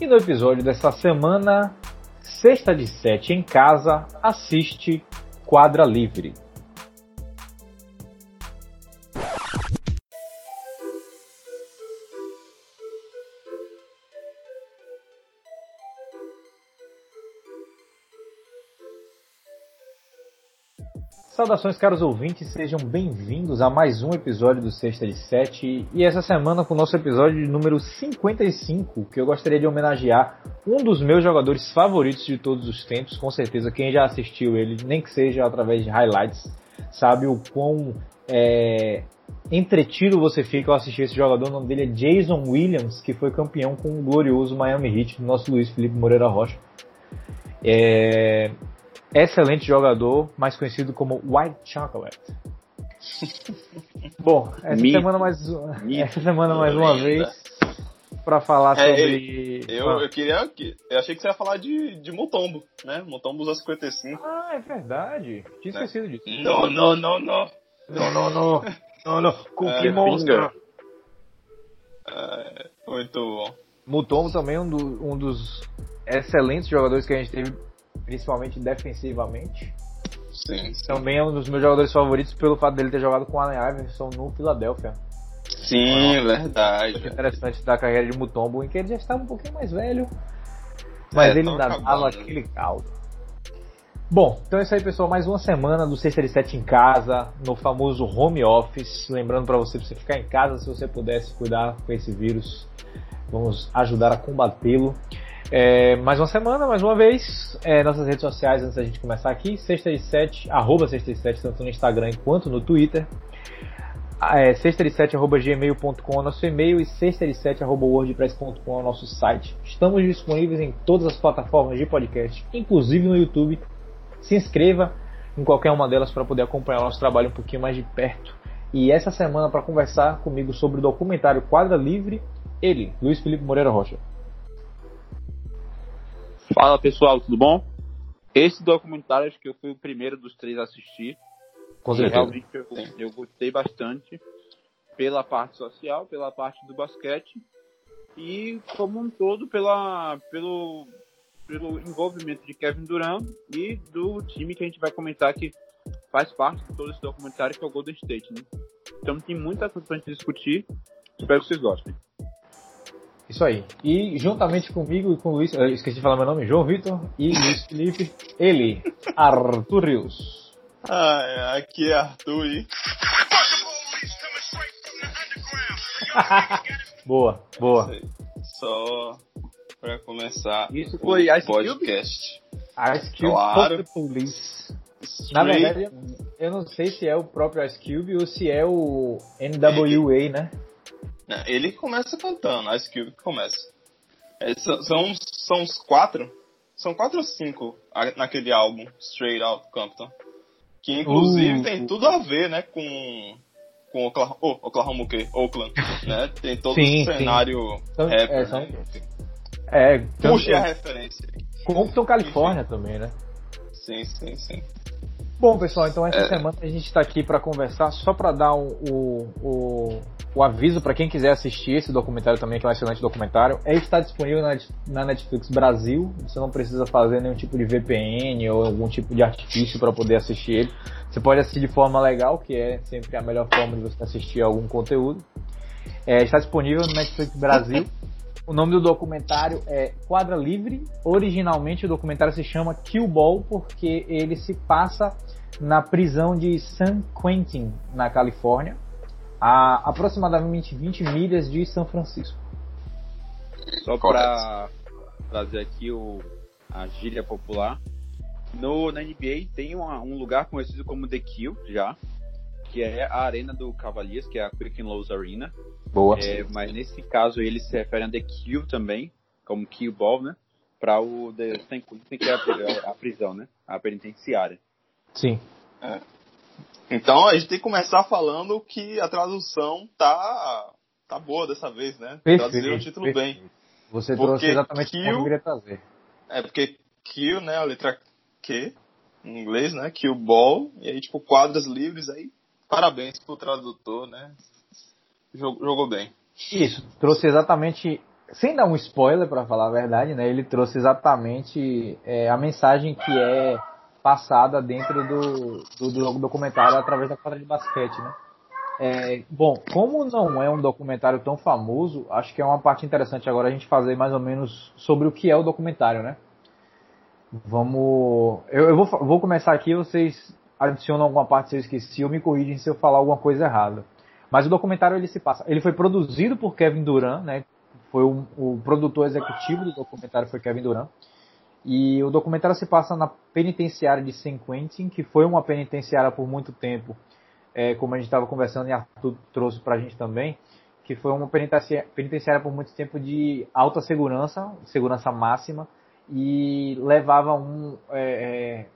E no episódio dessa semana, sexta de sete em casa, assiste Quadra Livre. Saudações, caros ouvintes, sejam bem-vindos a mais um episódio do Sexta de Sete. E essa semana com o nosso episódio número 55, que eu gostaria de homenagear um dos meus jogadores favoritos de todos os tempos. Com certeza, quem já assistiu ele, nem que seja através de highlights, sabe o quão é, entretido você fica ao assistir esse jogador. O nome dele é Jason Williams, que foi campeão com o glorioso Miami Heat do nosso Luiz Felipe Moreira Rocha. É, excelente jogador, mais conhecido como White Chocolate. Bom, essa Mito. semana mais essa semana mais uma vez para falar É, sobre Eu, eu queria. que- Eu achei que você ia falar de, de Mutombo, né? Mutombo usa 55. Ah, é verdade. Tinha esquecido disso. Não, não, não, não. Não, não, não. Não, não. Cookie É, Monster. É, muito bom. Mutombo também é um, do- um dos excelentes jogadores que a gente teve, principalmente defensivamente. Sim, sim. Também é um dos meus jogadores favoritos pelo fato dele ter jogado com o Allen Iverson no Philadelphia. Sim, verdade. Acho interessante da carreira de Mutombo, em que ele já estava um pouquinho mais velho, mas É, ele ainda dava né? aquele caldo. Bom, então é isso aí, pessoal. Mais uma semana do Sexta de Sete em casa, no famoso home office. Lembrando para você, pra você ficar em casa, se você pudesse cuidar com esse vírus, vamos ajudar a combatê-lo. É, mais uma semana, mais uma vez. É, nossas redes sociais, antes da gente começar aqui, Sexta de Sete, arroba Sexta de Sete, tanto no Instagram quanto no Twitter. É, sexta-de-7.gmail.com é o nosso e-mail e sexta-de-7.wordpress.com é o nosso site. Estamos disponíveis em todas as plataformas de podcast, inclusive no YouTube. Se inscreva em qualquer uma delas para poder acompanhar o nosso trabalho um pouquinho mais de perto. E essa semana, para conversar comigo sobre o documentário Quadra Livre, ele, Luiz Felipe Moreira Rocha. Fala pessoal, tudo bom? Esse documentário acho que eu fui o primeiro dos três a assistir. Com certeza. realmente eu, eu gostei bastante pela parte social, pela parte do basquete e como um todo pela, pelo, pelo envolvimento de Kevin Durant e do time que a gente vai comentar que faz parte de todo esse documentário que é o Golden State, né? Então tem muita coisa pra gente discutir. Espero que vocês gostem. Isso aí. E juntamente comigo e com o Luiz, eu esqueci de falar meu nome, João Vitor e Luiz Felipe, ele, Arthur Rios. Ah, aqui é Arthur e. boa, boa. Só pra começar Isso foi Ice Cube? podcast. Ice Cube Claro. Police. Na verdade, eu não sei se é o próprio Ice Cube ou se é o NWA, né? É, Ele começa cantando, Ice Cube que começa. É, são, são, são uns quatro? São quatro ou cinco a- naquele álbum, Straight Out Compton. Que inclusive Uh. tem tudo a ver, né, com. Com Oklahoma, oh, Oklahoma o quê? Oakland, né? Tem todo Sim, o sim. cenário São- rapper, é, são- né? É, Puxe a referência. Compton, Califórnia também, né? Sim, sim, sim. Bom, pessoal, então essa É. semana a gente está aqui para conversar, só para dar o, o, o, aviso para quem quiser assistir esse documentário também, que é um excelente documentário. Ele está disponível na, na Netflix Brasil, você não precisa fazer nenhum tipo de VPN ou algum tipo de artifício para poder assistir ele. Você pode assistir de forma legal, que é sempre a melhor forma de você assistir algum conteúdo. É, está disponível no Netflix Brasil. O nome do documentário é Quadra Livre. Originalmente o documentário se chama Kill Ball porque ele se passa na prisão de San Quentin, na Califórnia, a aproximadamente 20 milhas de São Francisco. Só para trazer aqui o, a gíria popular. No, na NBA tem uma- um lugar conhecido como The Kill, já, que é a arena do Cavaliers, que é a Quicken Lowe's Arena. Boa. É, mas nesse caso eles se referem a The Kill também, como Kill Ball, né? Para o The San Quentin, que é a, a prisão, né? A penitenciária. Sim. Então a gente tem que começar falando que a tradução tá, tá boa dessa vez, né? Traduziram o título bem. Você Porque trouxe exatamente o que eu kill- queria trazer. É porque kill, né? A letra Q em inglês, né? Kill ball. E aí, tipo, quadras livres aí. Parabéns pro tradutor, né? Jogou, jogou bem. Isso, trouxe exatamente sem dar um spoiler para falar a verdade, né? Ele trouxe exatamente é, a mensagem que é passada dentro do, do, do documentário através da quadra de basquete, né? É, bom, como não é um documentário tão famoso, acho que é uma parte interessante agora a gente fazer mais ou menos sobre o que é o documentário, né? Vamos. Eu, eu vou, vou começar aqui, vocês adicionam alguma parte se eu esqueci ou me corrigem se eu falar alguma coisa errada. Mas o documentário ele se passa. Ele foi produzido por Kevin Durant, né? Foi o, o produtor executivo do documentário foi Kevin Durant. E o documentário se passa na penitenciária de San Quentin, que foi uma penitenciária por muito tempo é, como a gente estava conversando e Arthur trouxe para a gente também, que foi uma penitenciária por muito tempo de alta segurança, segurança máxima, e levava um. É, é,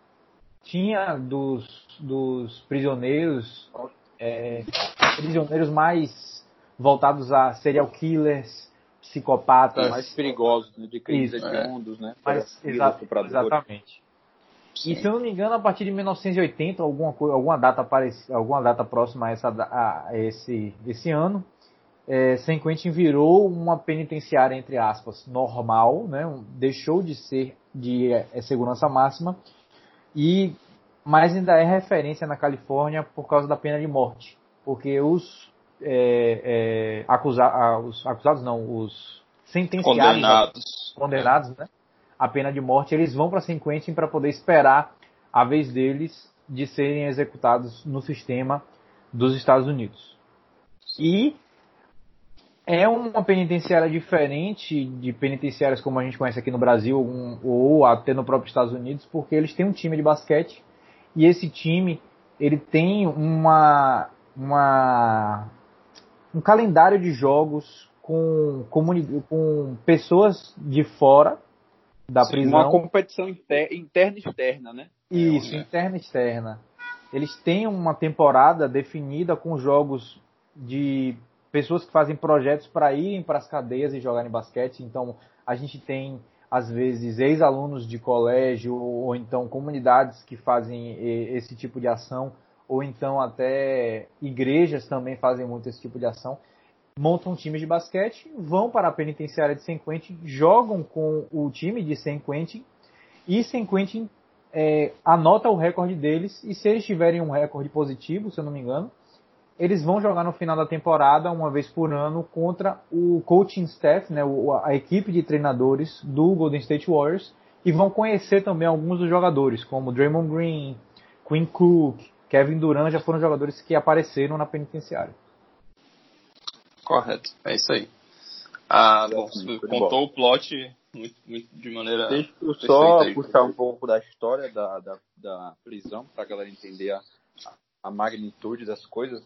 tinha dos, dos prisioneiros, é, prisioneiros mais voltados a serial killers, psicopatas. Mais perigosos, né, de crimes hediondos, né? Mais, exa exatamente. Sim. E se eu não me engano, a partir de 1980, alguma, alguma, data, parec... alguma data próxima a, essa, a esse, esse ano, é, San Quentin virou uma penitenciária, entre aspas, normal, né? deixou de ser de é, segurança máxima, e mas ainda é referência na Califórnia por causa da pena de morte, porque os, é, é, acusa, os acusados, não, os sentenciados, condenados, condenados né? a pena de morte, eles vão para San Quentin para poder esperar a vez deles de serem executados no sistema dos Estados Unidos. E é uma penitenciária diferente de penitenciárias como a gente conhece aqui no Brasil um, ou até no próprio Estados Unidos, porque eles têm um time de basquete e esse time ele tem uma, uma um calendário de jogos com, com pessoas de fora da Sim, prisão. Uma competição inter, interna e externa, né? Isso, é, interna e externa. Eles têm uma temporada definida com jogos de pessoas que fazem projetos para irem para as cadeias e jogarem basquete. Então, a gente tem, às vezes, ex-alunos de colégio ou então comunidades que fazem esse tipo de ação, ou então até igrejas também fazem muito esse tipo de ação. Montam times de basquete, vão para a penitenciária de San Quentin, jogam com o time de San Quentin e San Quentin é, anota o recorde deles e se eles tiverem um recorde positivo, se eu não me engano, eles vão jogar no final da temporada, uma vez por ano, contra o coaching staff, né, a equipe de treinadores do Golden State Warriors e vão conhecer também alguns dos jogadores, como Draymond Green, Quinn Cook, Kevin Durant, já foram jogadores que apareceram na penitenciária. Correto, é isso aí. Ah, bom, contou bom. o plot muito, muito, de maneira. Deixa eu só aí. puxar um pouco da história da, da, da prisão, para a galera entender a, a magnitude das coisas.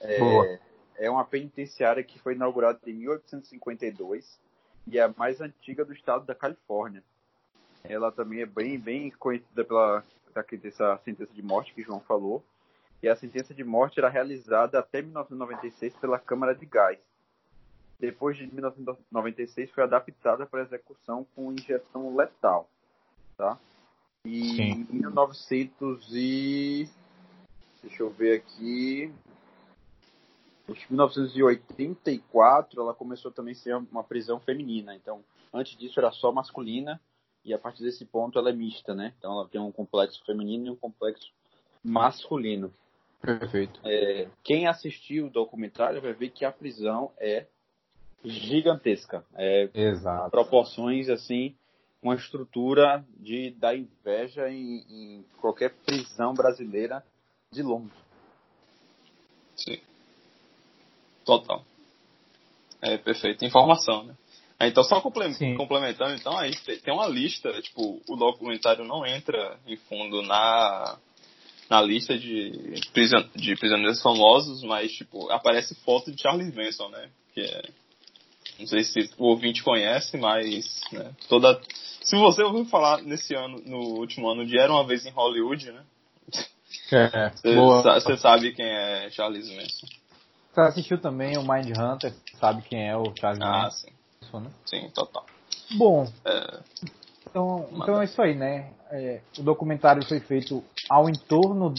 É, é uma penitenciária que foi inaugurada em 1852 e é a mais antiga do estado da Califórnia. Ela também é bem, bem conhecida pela essa sentença de morte que João falou e a sentença de morte era realizada até 1996 pela Câmara de Gás. Depois de 1996 foi adaptada para execução com injeção letal, tá? E Sim. em 1900 e deixa eu ver aqui, em 1984 ela começou também a ser uma prisão feminina. Então, antes disso era só masculina e a partir desse ponto ela é mista, né? Então ela tem um complexo feminino e um complexo masculino. Perfeito. É, quem assistiu o documentário vai ver que a prisão é gigantesca. É Exato. proporções assim, uma estrutura de dar inveja em, em qualquer prisão brasileira de longe. Sim. Total. É perfeito. Informação, né? É, então, só complementando, então, aí tem uma lista, tipo, o documentário não entra em fundo na na lista de, prision de prisioneiros famosos, mas, tipo, aparece foto de Charles Manson, né? Que é, não sei se o ouvinte conhece, mas, né, toda... Se você ouviu falar nesse ano, no último ano, de Era Uma Vez em Hollywood, né? É, você sabe quem é Charles Manson. Você assistiu também o Mind Hunter, sabe quem é o Charles ah, Manson. Sim. Né? sim, total. Bom, é... então, então é isso aí, né? É, o documentário foi feito ao entorno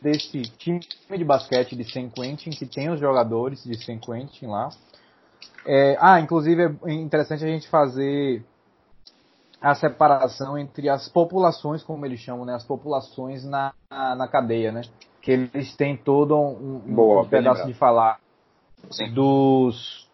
desse time de basquete de San Quentin, que tem os jogadores de San Quentin lá. É, ah, inclusive é interessante a gente fazer a separação entre as populações, como eles chamam, né? As populações na, na, cadeia, né? Que eles têm todo um, Boa, um pedaço de falar Sim. dos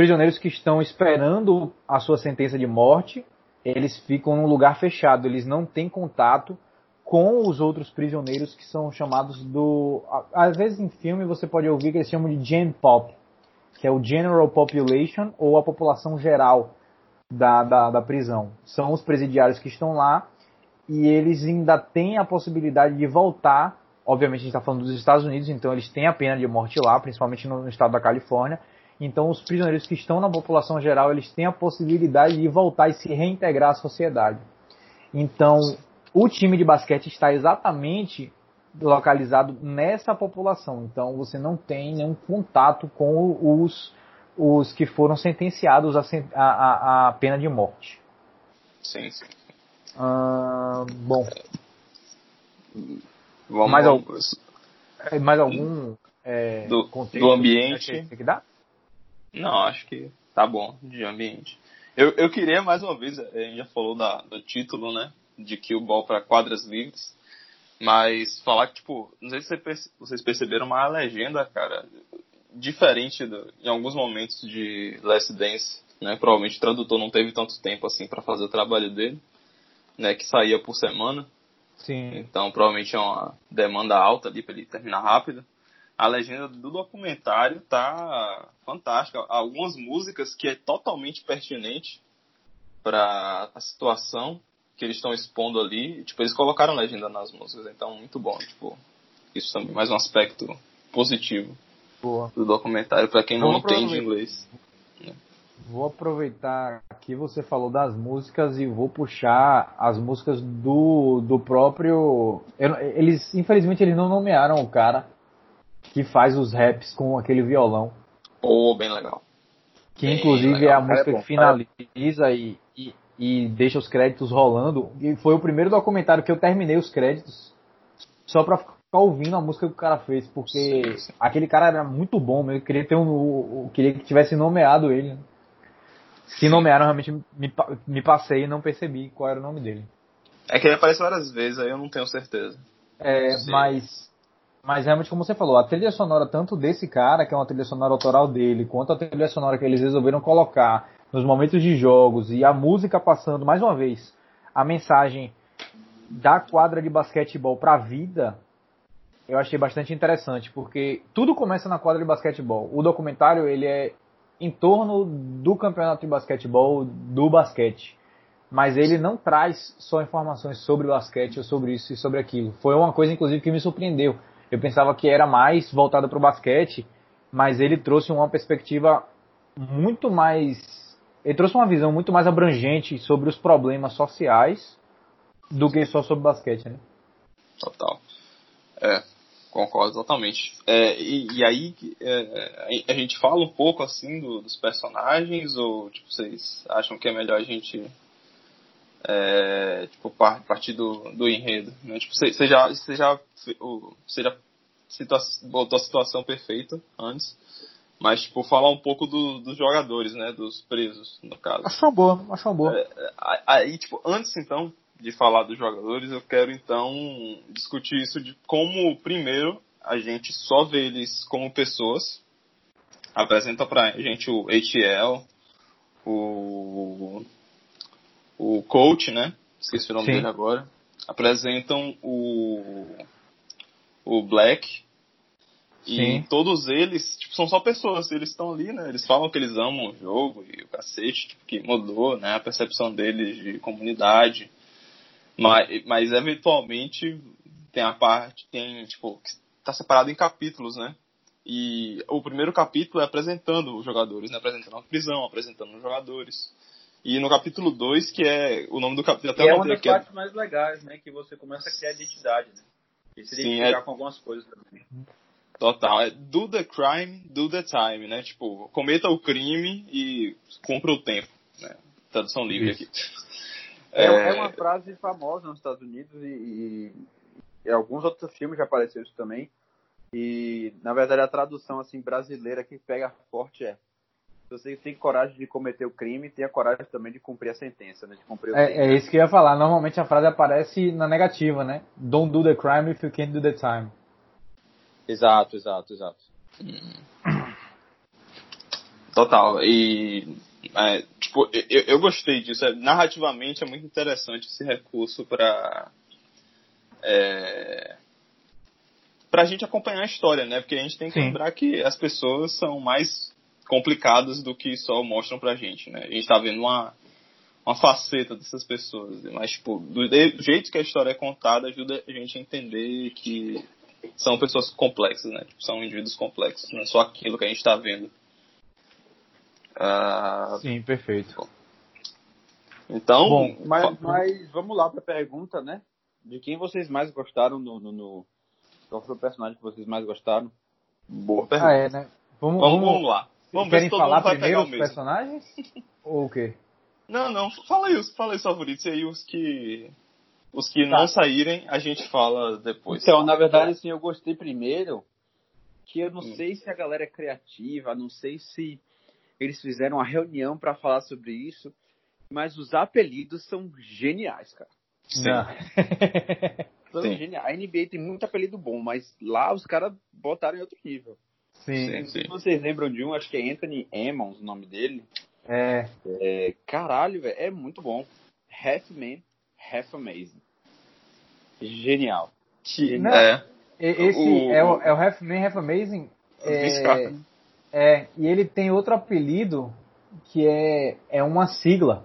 prisioneiros que estão esperando a sua sentença de morte. Eles ficam num lugar fechado, eles não têm contato com os outros prisioneiros que são chamados do. Às vezes em filme você pode ouvir que eles chamam de Gen Pop, que é o General Population ou a população geral da, da, da prisão. São os presidiários que estão lá e eles ainda têm a possibilidade de voltar. Obviamente a gente está falando dos Estados Unidos, então eles têm a pena de morte lá, principalmente no, no estado da Califórnia. Então os prisioneiros que estão na população geral, eles têm a possibilidade de voltar e se reintegrar à sociedade. Então, o time de basquete está exatamente localizado nessa população. Então você não tem nenhum contato com os, os que foram sentenciados a, a, a pena de morte. Sim, sim. Ah, bom. Vamos, mais, algum, é, mais algum é, do, contexto do ambiente? Que, que dá? Não, acho que tá bom de ambiente. Eu, eu queria mais uma vez, a gente já falou da, do título, né? De Kill Ball para quadras livres. Mas falar que, tipo, não sei se vocês perceberam, mas a legenda, cara, diferente do, em alguns momentos de Last Dance, né? Provavelmente o tradutor não teve tanto tempo assim para fazer o trabalho dele, né? Que saía por semana. Sim. Então provavelmente é uma demanda alta ali para ele terminar rápido. A legenda do documentário tá fantástica. Algumas músicas que é totalmente pertinente para a situação que eles estão expondo ali, tipo, eles colocaram legenda nas músicas, então muito bom, tipo, isso também, mais um aspecto positivo Boa. do documentário para quem não entende inglês. Vou aproveitar que você falou das músicas e vou puxar as músicas do, do próprio. Eles, infelizmente, eles não nomearam o cara que faz os raps com aquele violão. Oh, bem legal. Que bem inclusive legal. é a música é que finaliza e, e, e deixa os créditos rolando. E foi o primeiro documentário que eu terminei os créditos só pra ficar ouvindo a música que o cara fez, porque sim, sim. aquele cara era muito bom, eu queria ter um, eu queria que tivesse nomeado ele. Se nomearam, realmente me, me passei e não percebi qual era o nome dele. É que ele aparece várias vezes, aí eu não tenho certeza. É, mas mas realmente, como você falou, a trilha sonora tanto desse cara, que é uma trilha sonora autoral dele, quanto a trilha sonora que eles resolveram colocar nos momentos de jogos e a música passando, mais uma vez, a mensagem da quadra de basquetebol para a vida, eu achei bastante interessante, porque tudo começa na quadra de basquetebol. O documentário ele é em torno do campeonato de basquetebol, do basquete. Mas ele não traz só informações sobre basquete ou sobre isso e sobre aquilo. Foi uma coisa, inclusive, que me surpreendeu. Eu pensava que era mais voltado para o basquete, mas ele trouxe uma perspectiva muito mais ele trouxe uma visão muito mais abrangente sobre os problemas sociais do que só sobre basquete, né? Total. É, concordo totalmente. É, e, e, aí é, a gente fala um pouco assim do, dos personagens ou tipo, vocês acham que é melhor a gente é, tipo, partir do, do enredo? Né? Tipo, você, você já, você já, você já situa botou a situação perfeita antes. Mas, tipo, falar um pouco do, dos jogadores, né? Dos presos, no caso. Acho uma boa, acho uma boa. É, aí, tipo, antes, então, de falar dos jogadores, eu quero, então, discutir isso de como, primeiro, a gente só vê eles como pessoas. Apresenta pra gente o HL, o, o coach, né? Esqueci o nome Sim. dele agora. Apresentam o, o Black, e Sim. todos eles, tipo, são só pessoas, eles estão ali, né? Eles falam que eles amam o jogo e o cacete, tipo, que mudou, né? A percepção deles de comunidade. Mas, mas eventualmente tem a parte, tem, tipo, tá separado em capítulos, né? E o primeiro capítulo é apresentando os jogadores, né? Apresentando a prisão, apresentando os jogadores. E no capítulo 2, que é o nome do capítulo até é uma das é partes é... mais legais, né? Que você começa a criar identidade, né? E se identificar é... com algumas coisas também. Total, é do the crime, do the time, né? Tipo, cometa o crime e cumpra o tempo, né? Tradução livre Isso. aqui. É, é, é, uma frase famosa nos Estados Unidos e, e, e, alguns outros filmes já apareceram isso também. E, na verdade, a tradução assim brasileira que pega forte é se você tem coragem de cometer o crime, tenha coragem também de cumprir a sentença, né? De cumprir o é, é isso que eu ia falar. Normalmente a frase aparece na negativa, né? Don't do the crime if you can't do the time. Exato, exato, exato. Total. E é, tipo, eu, eu gostei disso. É, narrativamente é muito interessante esse recurso para é, para a gente acompanhar a história, né? Porque a gente tem que Sim. lembrar que as pessoas são mais complicadas do que só mostram pra gente, né? A gente tá vendo uma, uma faceta dessas pessoas, mas, tipo, do, do jeito que a história é contada, ajuda a gente a entender que são pessoas complexas, né? Tipo, são indivíduos complexos, não é só aquilo que a gente tá vendo. Uh... Sim, perfeito. Bom. Então, Bom, mas, mas, vamos lá pra pergunta, né? De quem vocês mais gostaram no, no, no... Qual foi o personagem que vocês mais gostaram? Boa pergunta. Ah, é, né? Vamos, vamos, vamos lá. Vamos Querem ver se todo falar mundo vai primeiro os personagens? Ou o quê? Não, não, fala aí, os, fala aí os favoritos e aí os que. Os que tá. não saírem, a gente fala depois. Então, na verdade, assim, eu gostei primeiro que eu não hum. sei se a galera é criativa, não sei se eles fizeram uma reunião para falar sobre isso, mas os apelidos são geniais, cara. Sim. são Sim. geniais. A NBA tem muito apelido bom, mas lá os caras botaram em outro nível. Sim. Se vocês lembram de um, acho que é Anthony Emmons o nome dele. É. é caralho, velho, é muito bom. Half Man, Half Amazing. Genial. Não, é. Esse o, é, o, é o Half Man, Half Amazing. É, é, e ele tem outro apelido que é, é uma sigla.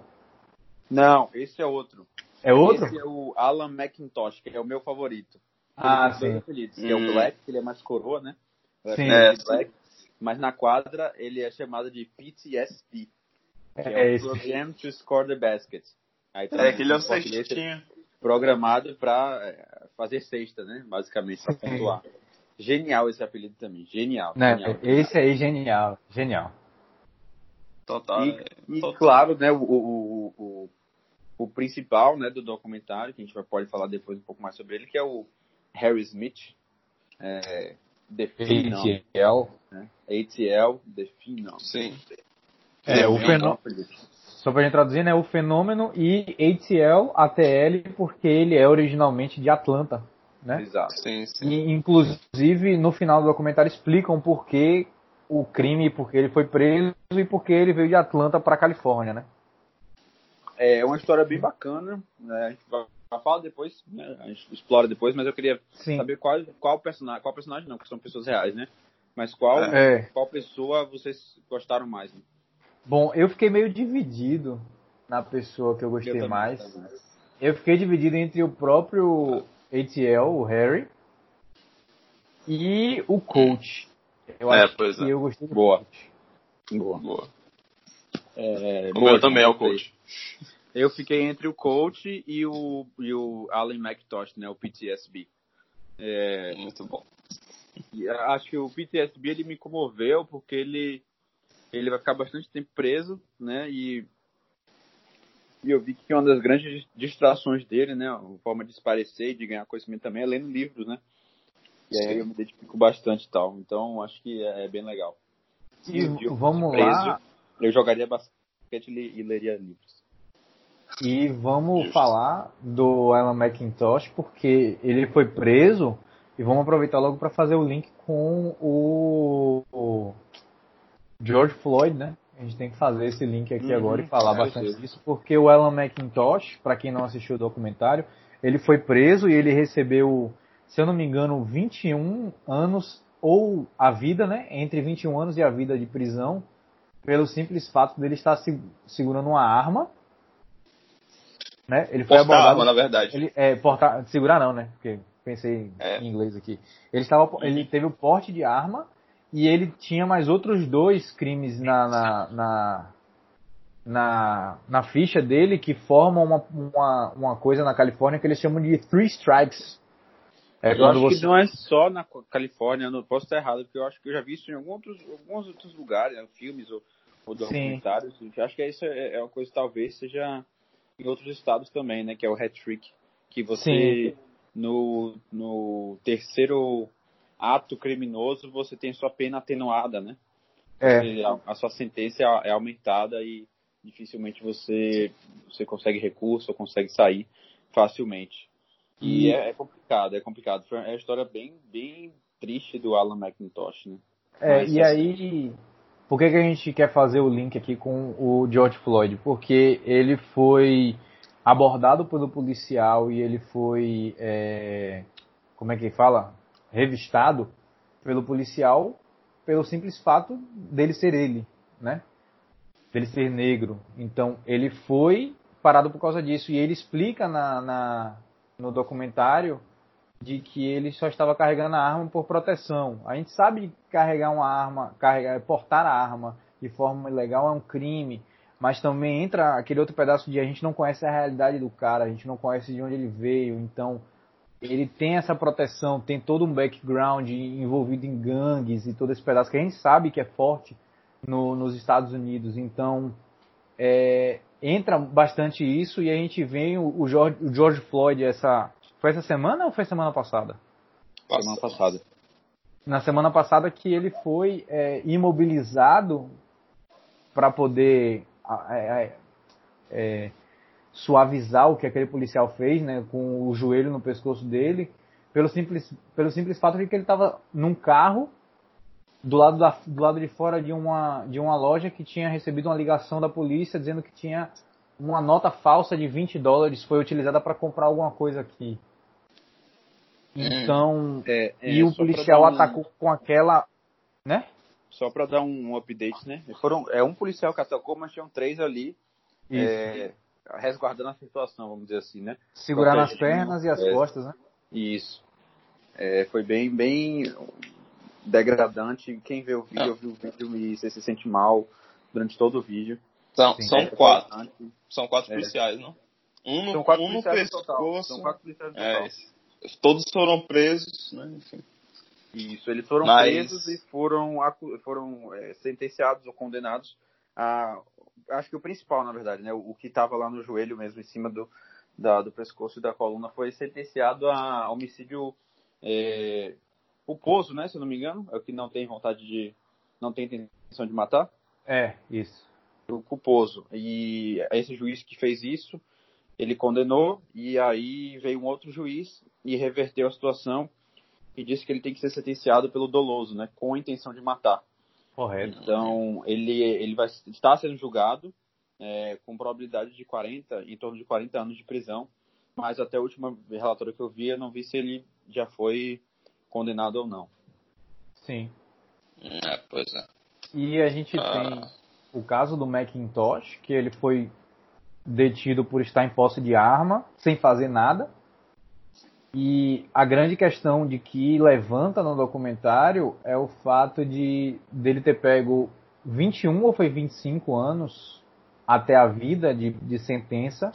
Não, esse é outro. É outro? Esse é o Alan McIntosh, que é o meu favorito. Ah, sim. Apelidos, hum. Que é o hum. Black, que ele é mais coroa, né? Sim. É, Black, mas na quadra ele é chamado de PTSD. Que é, é o Program to Score the Basket. Aí, é, que ele é o cestinho. Programado para é, fazer cesta, né? Basicamente, para pontuar. Genial esse apelido também. Genial. Né, genial. Esse aí, genial. Genial. Total. E, e total. claro, né, o, o, o, o, principal né, do documentário, que a gente pode falar depois um pouco mais sobre ele, que é o Harry Smith. É, The Phenom. ATL. Né? ATL, The Phenom. Sim. É, é o fenômeno. Só pra gente traduzir, né? O fenômeno e ATL, ATL, porque ele é originalmente de Atlanta, né? Exato. Sim, sim. E, inclusive, no final do documentário explicam por que o crime, porque ele foi preso e porque ele veio de Atlanta para Califórnia, né? É uma história bem bacana, né? A gente vai fala depois, né? A gente explora depois, mas eu queria Sim. saber qual, qual personagem, qual personagem não, porque são pessoas reais, né? Mas qual, é. qual pessoa vocês gostaram mais? Né? Bom, eu fiquei meio dividido na pessoa que eu gostei eu mais. Eu fiquei dividido entre o próprio ATL, o Harry, e o coach. Eu é, acho pois que é. eu gostei do Boa. coach. Boa. Boa. É, o meu também é o coach. Eu fiquei entre o coach e o, e o Alan McTosh, né? O PTSB. É, Muito bom. acho que o PTSB ele me comoveu porque ele ele vai ficar bastante tempo preso, né? E, e eu vi que uma das grandes distrações dele, né? A forma de se parecer e de ganhar conhecimento também é lendo livros, né? E aí eu me identifico bastante e tal. Então acho que é, é bem legal. E, e vamos preso, lá. Eu jogaria basquete e leria livros. E vamos Justo. falar do Alan McIntosh, porque ele foi preso e vamos aproveitar logo para fazer o link com o, George Floyd, né? A gente tem que fazer esse link aqui uhum, agora e falar é bastante sim. disso, porque o Alan McIntosh, para quem não assistiu o documentário, ele foi preso e ele recebeu, se eu não me engano, 21 anos ou a vida, né? Entre 21 anos e a vida de prisão, pelo simples fato dele estar segurando uma arma né? Ele foi abordado. Arma, na verdade. Ele, é, portar, segurar não, né? Porque pensei é. em inglês aqui. Ele, estava, ele teve o porte de arma e ele tinha mais outros dois crimes na, na, na, na, na ficha dele que formam uma, uma, uma coisa na Califórnia que eles chamam de three strikes. É eu acho você... que não é só na Califórnia, não posso estar errado, porque eu acho que eu já vi isso em alguns outros, alguns outros lugares, né, filmes ou, ou documentários. Acho que isso é, é uma coisa talvez seja em outros estados também, né? Que é o hat-trick. Que você, no, no terceiro ato criminoso, você tem sua pena atenuada, né? É. A, a sua sentença é aumentada e dificilmente você, você consegue recurso ou consegue sair facilmente. E, e é, é, complicado, é complicado. Foi uma história bem, bem triste do Alan McIntosh, né? É, Mas, e assim, aí, por que, que a gente quer fazer o link aqui com o George Floyd? Porque ele foi abordado pelo policial e ele foi, é, como é que fala? Revistado pelo policial pelo simples fato dele ser ele, né? Dele ser negro. Então, ele foi parado por causa disso. E ele explica na, na no documentário de que ele só estava carregando a arma por proteção. A gente sabe que carregar uma arma, carregar, portar a arma de forma ilegal é um crime, mas também entra aquele outro pedaço de a gente não conhece a realidade do cara, a gente não conhece de onde ele veio, então ele tem essa proteção, tem todo um background envolvido em gangues e todo esse pedaço que a gente sabe que é forte no, nos Estados Unidos. Então, é, entra bastante isso e a gente vê o, George, o George Floyd essa foi essa semana ou foi semana passada? Semana passada. Na semana passada que ele foi é, imobilizado para poder é, é, suavizar o que aquele policial fez, né, com o joelho no pescoço dele, pelo simples, pelo simples fato de que ele estava num carro do lado, da, do lado de fora de uma, de uma loja que tinha recebido uma ligação da polícia dizendo que tinha uma nota falsa de 20 dólares foi utilizada para comprar alguma coisa aqui. Hum. Então, é, é, e o policial um... atacou com aquela, né? Só para dar um update, né? Foram, é um policial que atacou, mas tinham três ali é, resguardando a situação, vamos dizer assim, né? Segurar nas pernas e as é, costas, né? Isso. É, foi bem, bem degradante. Quem vê o vídeo, viu o vídeo e você se sente mal durante todo o vídeo. São, são é, quatro. São quatro é. policiais, não? Um no, são quatro um no pescoço. São quatro policiais no é, Todos foram presos, né? Enfim. Isso, eles foram Mas... presos e foram, foram é, sentenciados ou condenados a. Acho que o principal, na verdade, né? O, o que estava lá no joelho mesmo, em cima do, da, do pescoço e da coluna, foi sentenciado a homicídio é, culposo, né? Se eu não me engano. É o que não tem vontade de. não tem intenção de matar. É, isso. O culposo. E esse juiz que fez isso, ele condenou, e aí veio um outro juiz e reverteu a situação e disse que ele tem que ser sentenciado pelo doloso, né? Com a intenção de matar. Correto. Então, ele, ele vai estar sendo julgado é, com probabilidade de 40, em torno de 40 anos de prisão. Mas até o último relatório que eu vi, eu não vi se ele já foi condenado ou não. Sim. É, pois é. E a gente ah. tem o caso do Macintosh, que ele foi detido por estar em posse de arma, sem fazer nada. E a grande questão de que levanta no documentário é o fato de dele ter pego 21 ou foi 25 anos até a vida de, de sentença.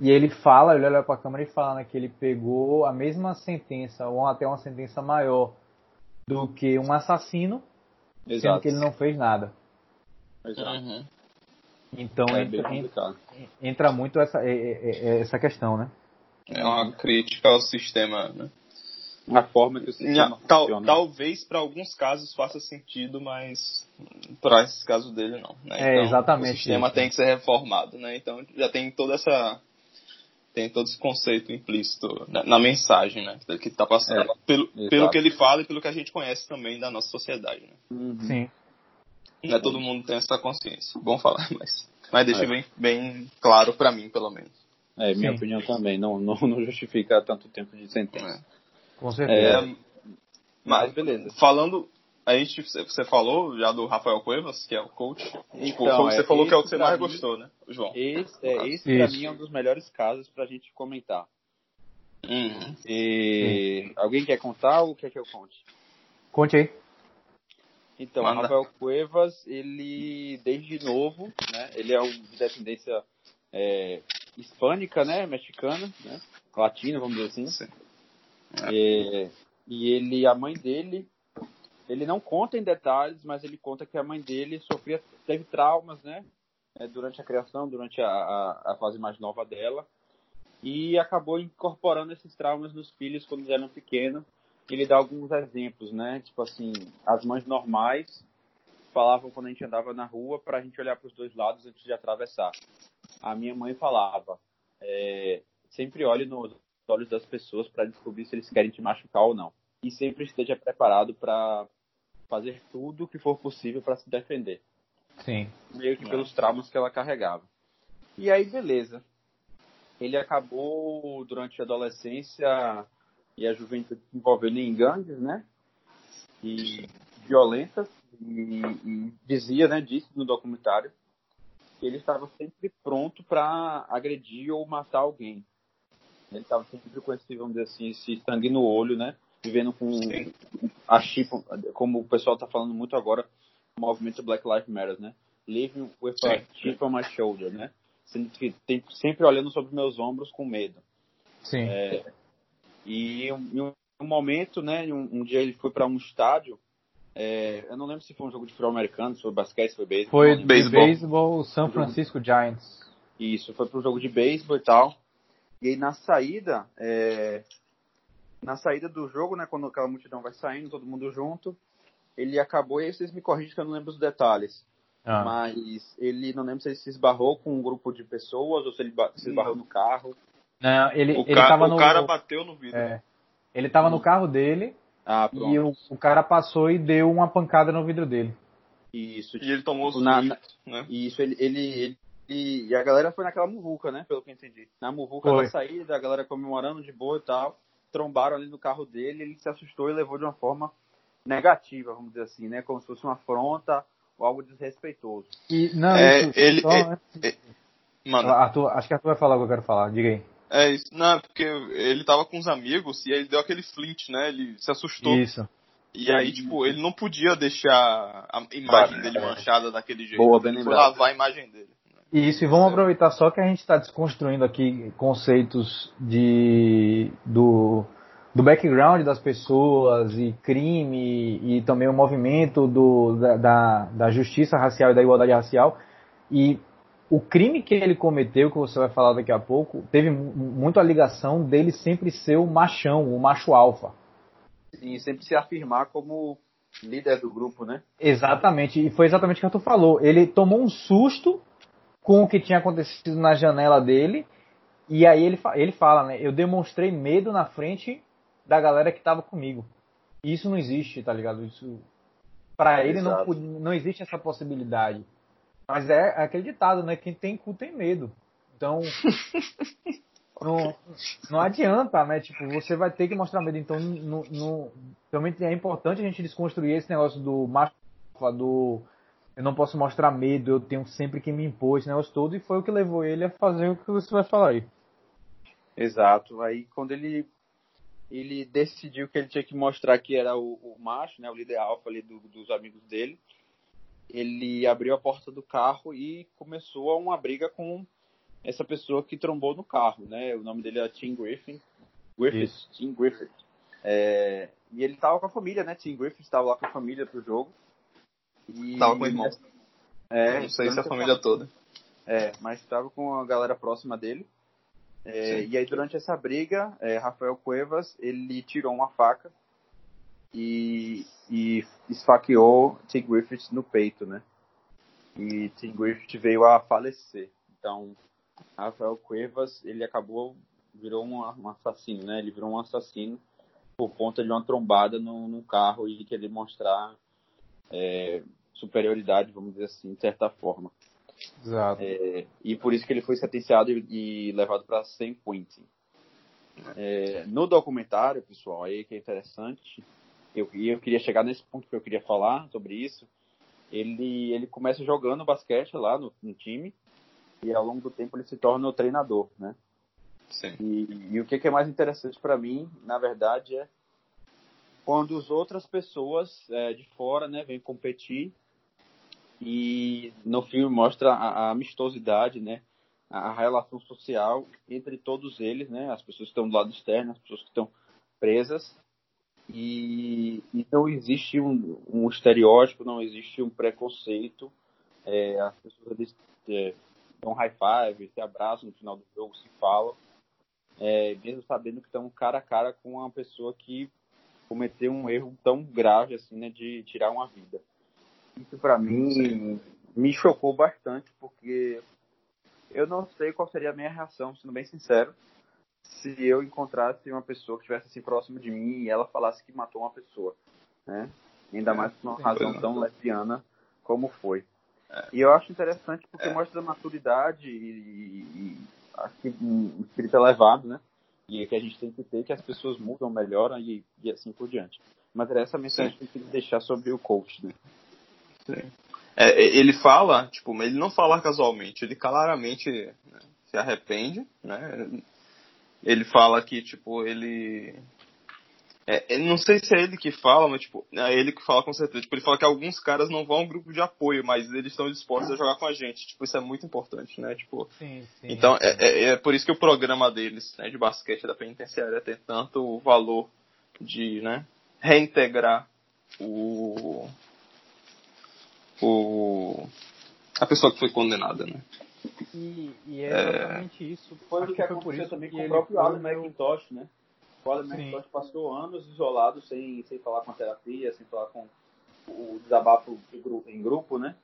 E ele fala, ele olha para a câmera e fala né, que ele pegou a mesma sentença, ou até uma sentença maior do que um assassino, Exato. sendo que ele não fez nada. Exato. Uhum. Então é entra, entra, entra, muito essa, essa questão, né? É uma crítica ao sistema, né? A forma que o sistema Tal, funciona. Talvez para alguns casos faça sentido, mas para esses casos dele não. Né? É, então, exatamente. O sistema isso. tem que ser reformado, né? Então já tem toda essa tem todo esse conceito implícito na, na mensagem, né? Que está passando. É, pelo, pelo que ele fala e pelo que a gente conhece também da nossa sociedade, né? Uhum. Sim. Não é todo mundo tem essa consciência. Bom falar, mas, mas deixa é. bem, bem claro para mim, pelo menos. É, minha Sim. opinião também. Não, não, não justifica tanto tempo de sentença. É. Com certeza. É, mas beleza. Falando, a gente, você falou já do Rafael Cuevas, que é o coach. Tipo, então, você é, falou que é o que você mais mim, gostou, né, João? Esse, é, esse pra mim é um dos melhores casos pra gente comentar. Uhum. E... Alguém quer contar ou quer que eu conte? Conte aí. Então, Manda. Rafael Cuevas, ele, desde novo, né, ele é um de descendência é, hispânica, né, mexicana, né, latina, vamos dizer assim. Sim. É, e ele, a mãe dele, ele não conta em detalhes, mas ele conta que a mãe dele sofria, teve traumas, né, é, durante a criação, durante a, a, a, fase mais nova dela, e acabou incorporando esses traumas nos filhos quando eles eram pequenos. Ele dá alguns exemplos, né, tipo assim, as mães normais falavam quando a gente andava na rua para a gente olhar para os dois lados antes de atravessar. A minha mãe falava, é, sempre olhe nos olhos das pessoas para descobrir se eles querem te machucar ou não. E sempre esteja preparado para fazer tudo o que for possível para se defender. Sim. Meio que pelos traumas que ela carregava. E aí, beleza. Ele acabou, durante a adolescência e a juventude, se envolvendo em gangues, né? E violentas. E, e dizia, né, disse no documentário, que ele estava sempre pronto para agredir ou matar alguém. Ele estava sempre com esse, vamos dizer assim, esse sangue no olho, né? Vivendo com Sim. a chip, como o pessoal está falando muito agora, o movimento Black Lives Matter, né? Living with Sim. a chip on my shoulder, né? sempre olhando sobre meus ombros com medo. Sim. É, e em um, um, momento, né, um, um, dia ele foi para um estádio, é, eu não lembro se foi um jogo de futebol americano, se foi basquete, se foi beisebol. Foi beisebol, São Francisco Giants. Isso, foi para um jogo de beisebol e tal. E aí na saída, é, na saída do jogo, né, quando aquela multidão vai saindo, todo mundo junto, ele acabou, e aí vocês me corrigem que eu não lembro os detalhes. Ah. Mas ele, não lembro se ele se esbarrou com um grupo de pessoas ou se ele se esbarrou no carro. Não, ele, o ele ca tava o no. Cara bateu no vidro. É, ele tava no carro dele ah, e o, o, cara passou e deu uma pancada no vidro dele. Isso. E ele tomou os na, na, né? Isso, ele, ele, ele, e a galera foi naquela muvuca, né? Pelo que eu entendi. Na muvuca da saída, a galera comemorando de boa e tal. Trombaram ali no carro dele, ele se assustou e levou de uma forma negativa, vamos dizer assim, né? Como se fosse uma afronta ou algo desrespeitoso. E, não, é, isso, ele, só... é, é, mano, Arthur, acho que Arthur vai falar o que eu quero falar, diga aí. É isso, não, porque ele tava com os amigos e ele deu aquele flint, né? Ele se assustou. Isso. E aí, tipo, ele não podia deixar a imagem dele manchada daquele jeito. Boa, bem lembrado. Foi lavar a imagem dele. Isso, e vamos aproveitar só que a gente está desconstruindo aqui conceitos de do do background das pessoas e crime e também o movimento do, da, da, da, justiça racial e da igualdade racial. E o crime que ele cometeu, que você vai falar daqui a pouco, teve muito a ligação dele sempre ser o machão, o macho alfa. E sempre se afirmar como líder do grupo, né? Exatamente, e foi exatamente o que tu falou. Ele tomou um susto com o que tinha acontecido na janela dele, e aí ele, ele fala, né? Eu demonstrei medo na frente da galera que tava comigo. Isso não existe, tá ligado? Isso para é, ele não, não existe essa possibilidade. Mas é, é aquele ditado, né? Quem tem cu tem medo. Então não, não adianta, né? Tipo, você vai ter que mostrar medo. Então, no, no, realmente é importante a gente desconstruir esse negócio do macho do eu não posso mostrar medo, eu tenho sempre que me impor esse negócio todo, e foi o que levou ele a fazer o que você vai falar aí. Exato. Aí quando ele ele decidiu que ele tinha que mostrar que era o, o macho, né, o líder alfa ali do, dos amigos dele. Ele abriu a porta do carro e começou uma briga com essa pessoa que trombou no carro, né? O nome dele é Tim Griffin. Griffith, Isso. Tim Griffith. É, e ele estava com a família, né? Tim Griffith estava lá com a família pro jogo. E, tava com o irmão. É, não sei se a família toda. É, mas estava com a galera próxima dele. É, e aí durante essa briga, é, Rafael Cuevas ele tirou uma faca e, e esfaqueou Tim Griffith no peito, né? E Tim Griffith veio a falecer. Então, Rafael Cuevas ele acabou virou um, um assassino, né? Ele virou um assassino por conta de uma trombada no, no carro e querer mostrar é, superioridade, vamos dizer assim, de certa forma. Exato. É, e por isso que ele foi sentenciado e, e levado para San Quentin. É, no documentário, pessoal, aí que é interessante, eu, eu queria chegar nesse ponto que eu queria falar sobre isso. Ele, ele começa jogando basquete lá no, no time e ao longo do tempo ele se torna o treinador, né? Sim. E, e o que, que é mais interessante para mim, na verdade, é quando as outras pessoas é, de fora, né, vêm competir e no filme mostra a, a amistosidade, né? A, a relação social entre todos eles, né? As pessoas que estão do lado externo, as pessoas que estão presas. E, e não existe um, um, estereótipo, não existe um preconceito. É, as pessoas é, dão high five, se abraçam no final do jogo, se falam, é, mesmo sabendo que estão cara a cara com uma pessoa que cometeu um erro tão grave assim, né, de tirar uma vida. Isso para mim me chocou bastante, porque eu não sei qual seria a minha reação, sendo bem sincero, se eu encontrasse uma pessoa que estivesse assim próximo de mim e ela falasse que matou uma pessoa, né? Ainda mais por uma razão tão lesbiana como foi. É. E eu acho interessante porque é. mostra a maturidade e, e acho que um espírito elevado, né? E é que a gente tem que ter que as pessoas mudam, melhoram e, e assim por diante. Mas era essa mensagem que eu queria deixar sobre o coach, né? Sim. É, ele fala, tipo, ele não fala casualmente, ele claramente né, se arrepende, né? Ele fala que, tipo, ele é, não sei se é ele que fala, mas tipo, é ele que fala com certeza. Tipo, ele fala que alguns caras não vão ao grupo de apoio, mas eles estão dispostos a jogar com a gente. Tipo, isso é muito importante, né? Tipo, sim, sim, então é, é, é, por isso que o programa deles, né, de basquete da penitenciária tem tanto valor de, né, reintegrar o o a pessoa que foi condenada, né? E, e é exatamente é... isso. Foi o que, que aconteceu também com o próprio Alan McIntosh, né? O Adam McIntosh passou anos isolado, sem, sem falar com a terapia, sem falar com o desabafo em grupo, né?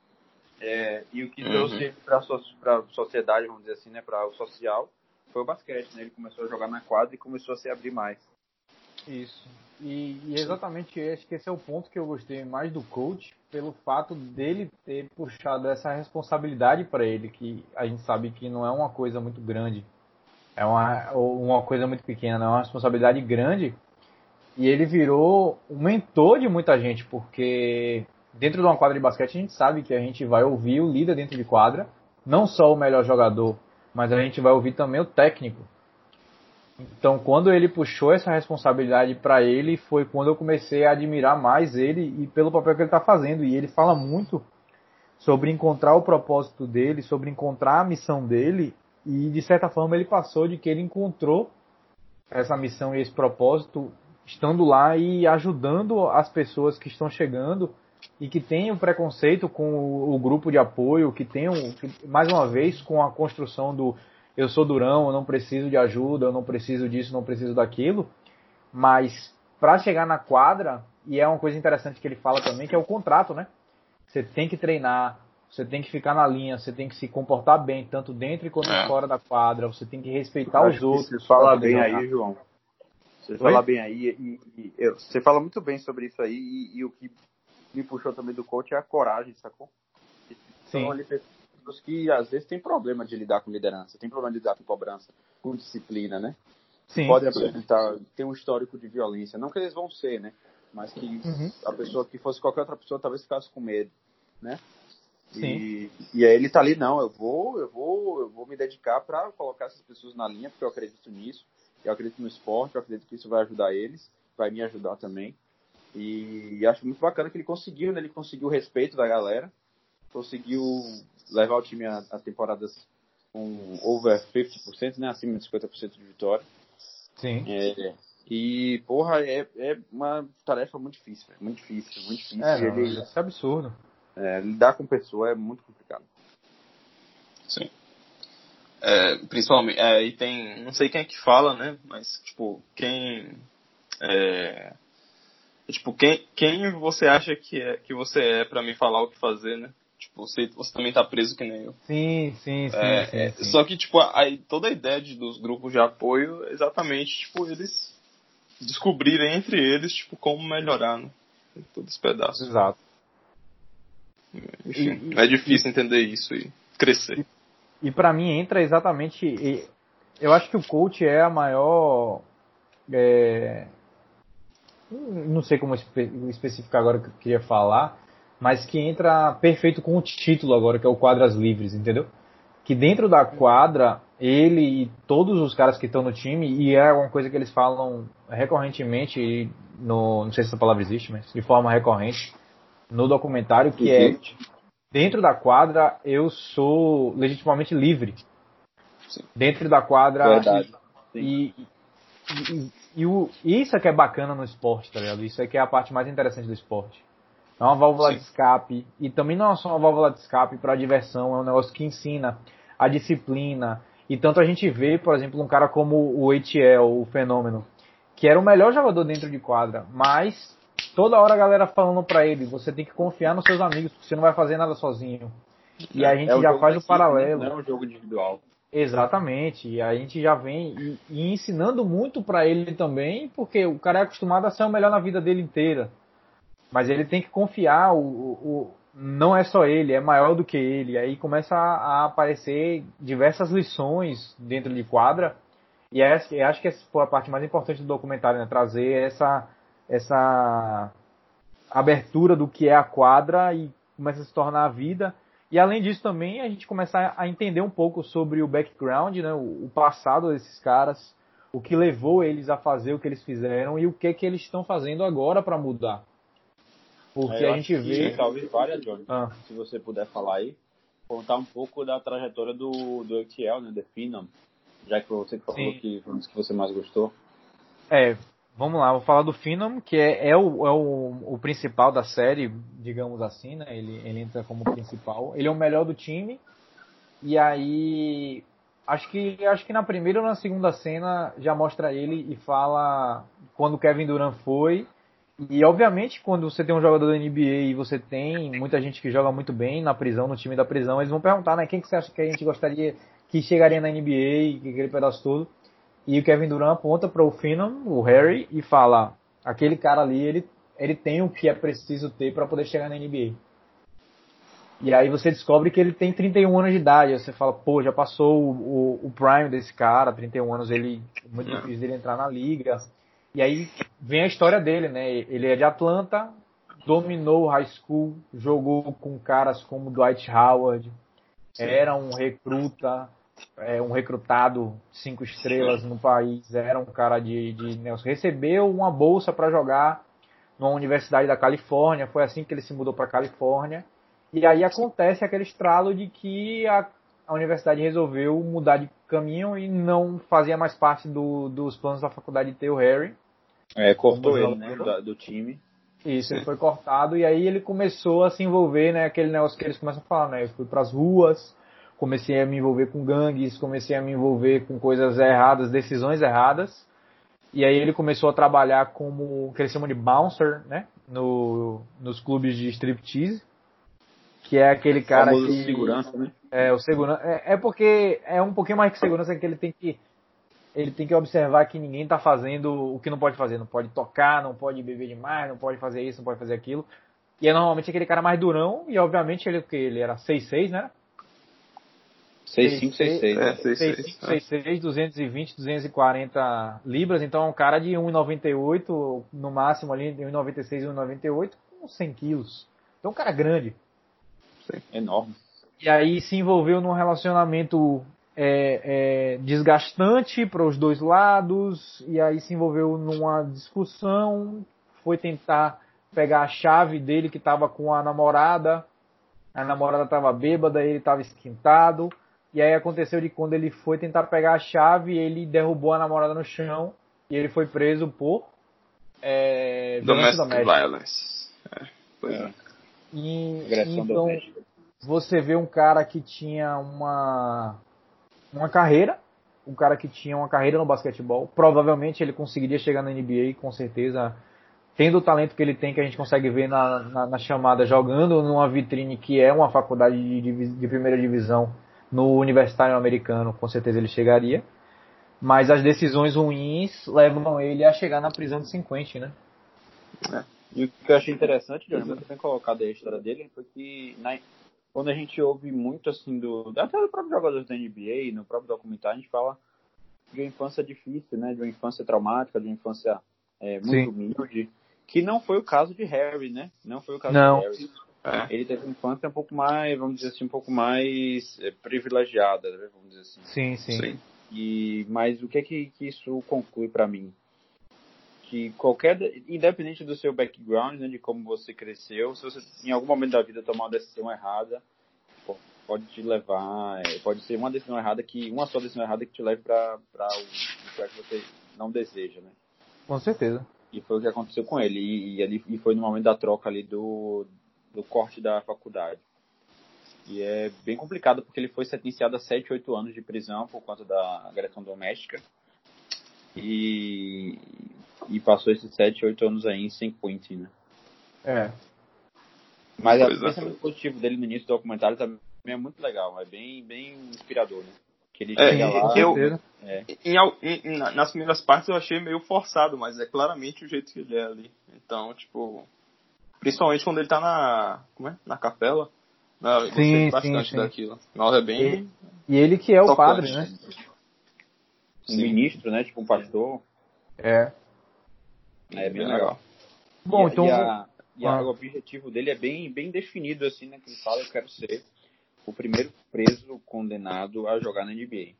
É, e o que uhum. trouxe para a sociedade, vamos dizer assim, né, para o social, foi o basquete, né? Ele começou a jogar na quadra e começou a se abrir mais. Isso. E, e exatamente acho que esse é o ponto que eu gostei mais do coach, pelo fato dele ter puxado essa responsabilidade para ele, que a gente sabe que não é uma coisa muito grande é uma, uma coisa muito pequena, é uma responsabilidade grande. E ele virou um mentor de muita gente, porque dentro de uma quadra de basquete a gente sabe que a gente vai ouvir o líder dentro de quadra, não só o melhor jogador, mas a gente vai ouvir também o técnico. Então, quando ele puxou essa responsabilidade para ele, foi quando eu comecei a admirar mais ele e pelo papel que ele está fazendo. E ele fala muito sobre encontrar o propósito dele, sobre encontrar a missão dele e de certa forma ele passou de que ele encontrou essa missão e esse propósito estando lá e ajudando as pessoas que estão chegando e que têm o preconceito com o, grupo de apoio, que tem, mais uma vez, com a construção do eu sou durão, eu não preciso de ajuda, eu não preciso disso, não preciso daquilo, mas para chegar na quadra, e é uma coisa interessante que ele fala também, que é o contrato, né? Você tem que treinar, você tem que ficar na linha, você tem que se comportar bem, tanto dentro quanto é. fora da quadra, você tem que respeitar os outros. Você fala bem aí, João. Você Oi? fala bem aí, e, e, eu, você fala muito bem sobre isso aí, e, e, o que me puxou também do coach é a coragem, sacou? Sim. São ali pessoas que às vezes tem problema de lidar com liderança, tem problema de lidar com cobrança, com disciplina, né? Sim. Podem apresentar, tem um histórico de violência, não que eles vão ser, né? Mas que uhum. a pessoa que fosse qualquer outra pessoa talvez ficasse com medo, né? E, e aí ele tá ali, não, eu vou, eu vou, eu vou me dedicar para colocar essas pessoas na linha, porque eu acredito nisso, eu acredito no esporte, eu acredito que isso vai ajudar eles, vai me ajudar também. E acho muito bacana que ele conseguiu, né? Ele conseguiu o respeito da galera, conseguiu levar o time a, a temporadas com over 50%, né? Acima de 50% de vitória. Sim. É, e, porra, é, é uma tarefa muito difícil, muito difícil, muito difícil. É, não, ele, é absurdo. É, lidar com pessoa é muito complicado. Sim. É, principalmente, é, e tem, não sei quem é que fala, né, mas, tipo, quem, é, tipo, quem, quem você acha que, é, que você é para me falar o que fazer, né? Tipo, você, você também tá preso que nem eu. Sim, sim, sim. É, sim, é, sim. Só que, tipo, aí, toda a ideia de, dos grupos de apoio é exatamente, tipo, eles descobrirem entre eles, tipo, como melhorar, né? Todos os pedaços. Exato. Enfim, e, é difícil e, entender isso e crescer. E, e para mim entra exatamente. eu acho que o coach é a maior. É, não sei como especificar agora o que eu queria falar, mas que entra perfeito com o título agora, que é o Quadras Livres, entendeu? Que dentro da quadra, ele e todos os caras que estão no time, e é uma coisa que eles falam recorrentemente, no, não sei se essa palavra existe, mas de forma recorrente, no documentário, que é dentro da quadra eu sou legitimamente livre. Sim. Dentro da quadra. Verdade. E, e, e, e, o, isso é que é bacana no esporte, tá ligado? Isso é que é a parte mais interessante do esporte. É uma válvula Sim. de escape. E também não é só uma válvula de escape para diversão, é um negócio que ensina a disciplina. E tanto a gente vê, por exemplo, um cara como o Etiel, o Fenômeno, que era o melhor jogador dentro de quadra, mas toda hora a galera falando pra ele, você tem que confiar nos seus amigos, porque você não vai fazer nada sozinho. E a gente é já faz o paralelo. Não é um jogo individual. Exatamente, e a gente já vem e, e ensinando muito para ele também, porque o cara é acostumado a ser o melhor na vida dele inteira. Mas ele tem que confiar, o, o, não é só ele, é maior do que ele. Aí começa a, a aparecer diversas lições dentro de quadra. E é, acho que essa foi a parte mais importante do documentário, né? Trazer essa, essa abertura do que é a quadra e começa a se tornar a vida. E além disso também a gente começa a entender um pouco sobre o background, né? o, o passado desses caras, o que levou eles a fazer o que eles fizeram e o que, que eles estão fazendo agora para mudar. Porque a gente vê. Talvez várias, Johnny. Ah. Se você puder falar aí, contar um pouco da trajetória do, do ETL, né? The Phenom. Já que você falou Sim. que foi um dos que você mais gostou. É, vamos lá, vou falar do Phenom, que é, é, o, é o, o principal da série, digamos assim, né? Ele, ele entra como principal. Ele é o melhor do time. E aí. Acho que, acho que na primeira ou na segunda cena já mostra ele e fala quando o Kevin Durant foi e obviamente, quando você tem um jogador da NBA e você tem muita gente que joga muito bem na prisão, no time da prisão, eles vão perguntar, né? Quem que você acha que a gente gostaria que chegaria na NBA, aquele pedaço todo? E o Kevin Durant aponta para o Phenom, o Harry, e fala: aquele cara ali, ele, ele tem o que é preciso ter para poder chegar na NBA. E aí você descobre que ele tem 31 anos de idade. Aí você fala, pô, já passou o, o, o prime desse cara, 31 anos, ele muito difícil dele entrar na liga. E aí vem a história dele, né? Ele é de Atlanta, dominou o high school, jogou com caras como Dwight Howard, Sim. era um recruta, é, um recrutado cinco estrelas no país, era um cara de, de Nelson. Recebeu uma bolsa para jogar numa universidade da Califórnia, foi assim que ele se mudou para Califórnia. E aí acontece aquele estralo de que a, a universidade resolveu mudar de caminho e não fazia mais parte do, dos planos da faculdade de ter o Harry. É, cortou ele, né, do, do, time. Isso, ele foi cortado e aí ele começou a se envolver, né, aquele negócio que eles começam a falar, né, eu fui pras ruas, comecei a me envolver com gangues, comecei a me envolver com coisas erradas, decisões erradas, e aí ele começou a trabalhar como, o que eles chamam de bouncer, né, no, nos clubes de striptease, que é aquele cara que... segurança, né? É, o segurança, é, é porque é um pouquinho mais que segurança que ele tem que ele tem que observar que ninguém está fazendo o que não pode fazer. Não pode tocar, não pode beber demais, não pode fazer isso, não pode fazer aquilo. E é normalmente aquele cara mais durão, e obviamente ele, ele era 6'6, né? 6'5, 6'6. É, 6'5, 6'6, 220, 240 libras. Então é um cara de 1,98, no máximo ali, de 1,96, 1,98, com 100 quilos. Então é um cara grande. Sim, enorme. E aí se envolveu num relacionamento é, é, desgastante para os dois lados, e aí se envolveu numa discussão, foi tentar pegar a chave dele que estava com a namorada, a namorada estava bêbada, ele estava esquentado, e aí aconteceu de quando ele foi tentar pegar a chave, ele derrubou a namorada no chão, e ele foi preso por é, Domestic violence. É, pois é. E, então, você vê um cara que tinha uma uma carreira, um cara que tinha uma carreira no basquetebol. Provavelmente ele conseguiria chegar na NBA, com certeza. Tendo o talento que ele tem, que a gente consegue ver na, na, na chamada, jogando numa vitrine que é uma faculdade de, de, de primeira divisão no universitário americano, com certeza ele chegaria. Mas as decisões ruins levam ele a chegar na prisão de 50, né? É. E o que eu achei interessante, Johnny, muito bem colocado aí a história dele, foi que na, quando a gente ouve muito assim do até do próprio jogador da NBA, no próprio documentário, a gente fala de uma infância difícil, né, de uma infância traumática, de uma infância é, muito Sim. humilde, que não foi o caso de Harry, né? Não foi o caso não. de Harry. É. Ele teve uma infância um pouco mais, vamos dizer assim, um pouco mais é, privilegiada, né? vamos dizer assim. Sim, sim. sim. E mas o que é que, que isso conclui para mim? Que qualquer, independente do seu background, né, de como você cresceu, se você em algum momento da vida tomar uma decisão errada, pode te levar, é, pode ser uma decisão errada que uma só decisão errada que te leve para para o lugar que você não deseja, né? Com certeza. E foi o que aconteceu com ele e, e ali e foi no momento da troca ali do do corte da faculdade. E é bem complicado porque ele foi sentenciado a 7, 8 anos de prisão por conta da agressão doméstica. E e passou esses 7, 8 anos aí sem point, né? É. Mas o pensamento positivo dele no início do documentário também é muito legal, é bem, bem inspirador, né? Que ele é, chega lá. Eu, é. em, em, nas primeiras partes eu achei meio forçado, mas é claramente o jeito que ele é ali. Então, tipo. Principalmente quando ele tá na. Como é? Na capela. Não, eu sim, bastante sim, sim. daquilo. Nossa, é bem. E, e ele que é o padre, né? Um ministro, né? Tipo um pastor. É. É bem legal. Bom, e, então. E, a, e ah. o objetivo dele é bem, bem definido, assim, né? Que ele fala, eu quero ser o primeiro preso condenado a jogar na NBA.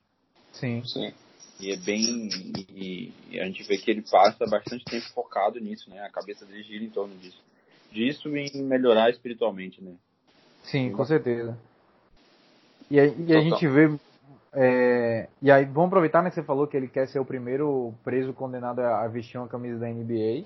Sim. Sim. E é bem. E, e, a gente vê que ele passa bastante tempo focado nisso, né? A cabeça dele gira em torno disso. Disso e em melhorar espiritualmente, né? Sim, com certeza. E, a, e a gente vê. É, e aí, vamos aproveitar né, que você falou que ele quer ser o primeiro preso condenado a vestir uma camisa da NBA.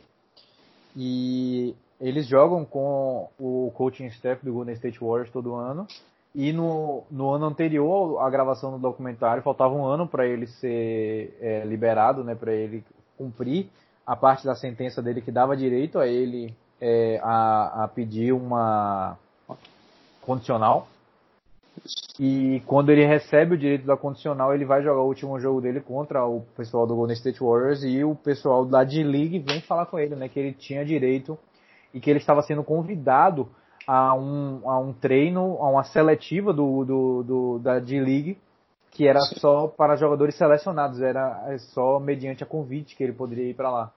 E eles jogam com o coaching staff do Golden State Warriors todo ano. E no, no ano anterior à gravação do documentário, faltava um ano para ele ser é, liberado, né, para ele cumprir a parte da sentença dele que dava direito a ele é, a, a pedir uma condicional. E quando ele recebe o direito da condicional, ele vai jogar o último jogo dele contra o pessoal do Golden State Warriors e o pessoal da D-League vem falar com ele, né, que ele tinha direito e que ele estava sendo convidado a um, a um treino, a uma seletiva do, do, do da D-League, que era só para jogadores selecionados, era é só mediante a convite que ele poderia ir para lá.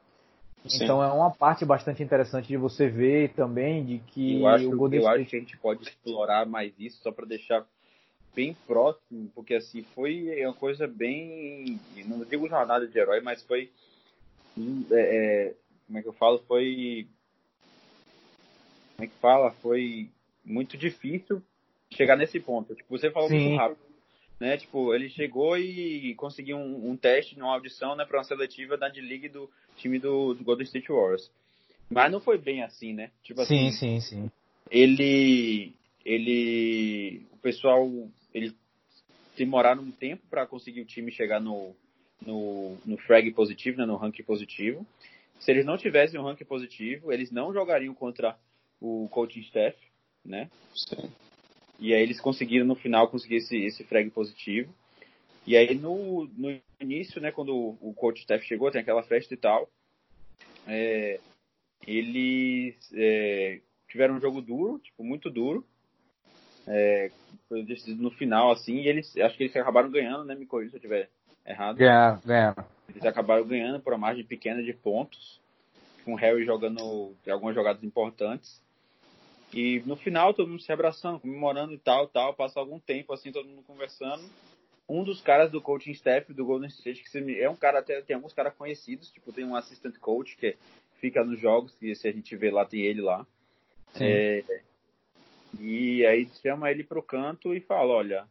Sim. Então é uma parte bastante interessante de você ver também de que eu acho, o Golden eu State... acho que a gente pode explorar mais isso só para deixar bem próximo, porque assim foi uma coisa bem, não digo jornada de herói, mas foi é, é como é que eu falo, foi como é que fala? Foi muito difícil chegar nesse ponto. Tipo, você falou Sim. muito rápido. Né? Tipo, ele chegou e conseguiu um, um teste numa audição né, para uma seletiva da D-League do time do, do, Golden State Warriors. Mas não foi bem assim, né? Tipo assim, sim, sim, sim. Ele, ele, o pessoal, ele demoraram um tempo para conseguir o time chegar no, no, no frag positivo, né, no ranking positivo. Se eles não tivessem um ranking positivo, eles não jogariam contra o coaching staff, né? Sim. E aí eles conseguiram no final conseguir esse, esse frag positivo. E aí no, no início, né, quando o, o coach staff chegou, tem aquela festa e tal, é, eles é, tiveram um jogo duro, tipo, muito duro. É, foi decidido no final, assim, e eles, acho que eles acabaram ganhando, né, me corrija se eu estiver errado. Ganharam, ganharam. Eles acabaram ganhando por uma margem pequena de pontos, com o Harry jogando algumas jogadas importantes. E no final, todo mundo se abraçando, comemorando e tal, tal. Passa algum tempo, assim, todo mundo conversando. Um dos caras do coaching staff do Golden State, que é um cara, até tem alguns caras conhecidos, tipo, tem um assistant coach que fica nos jogos, e se a gente vê lá, tem ele lá. É, e aí chama ele pro canto e fala, olha,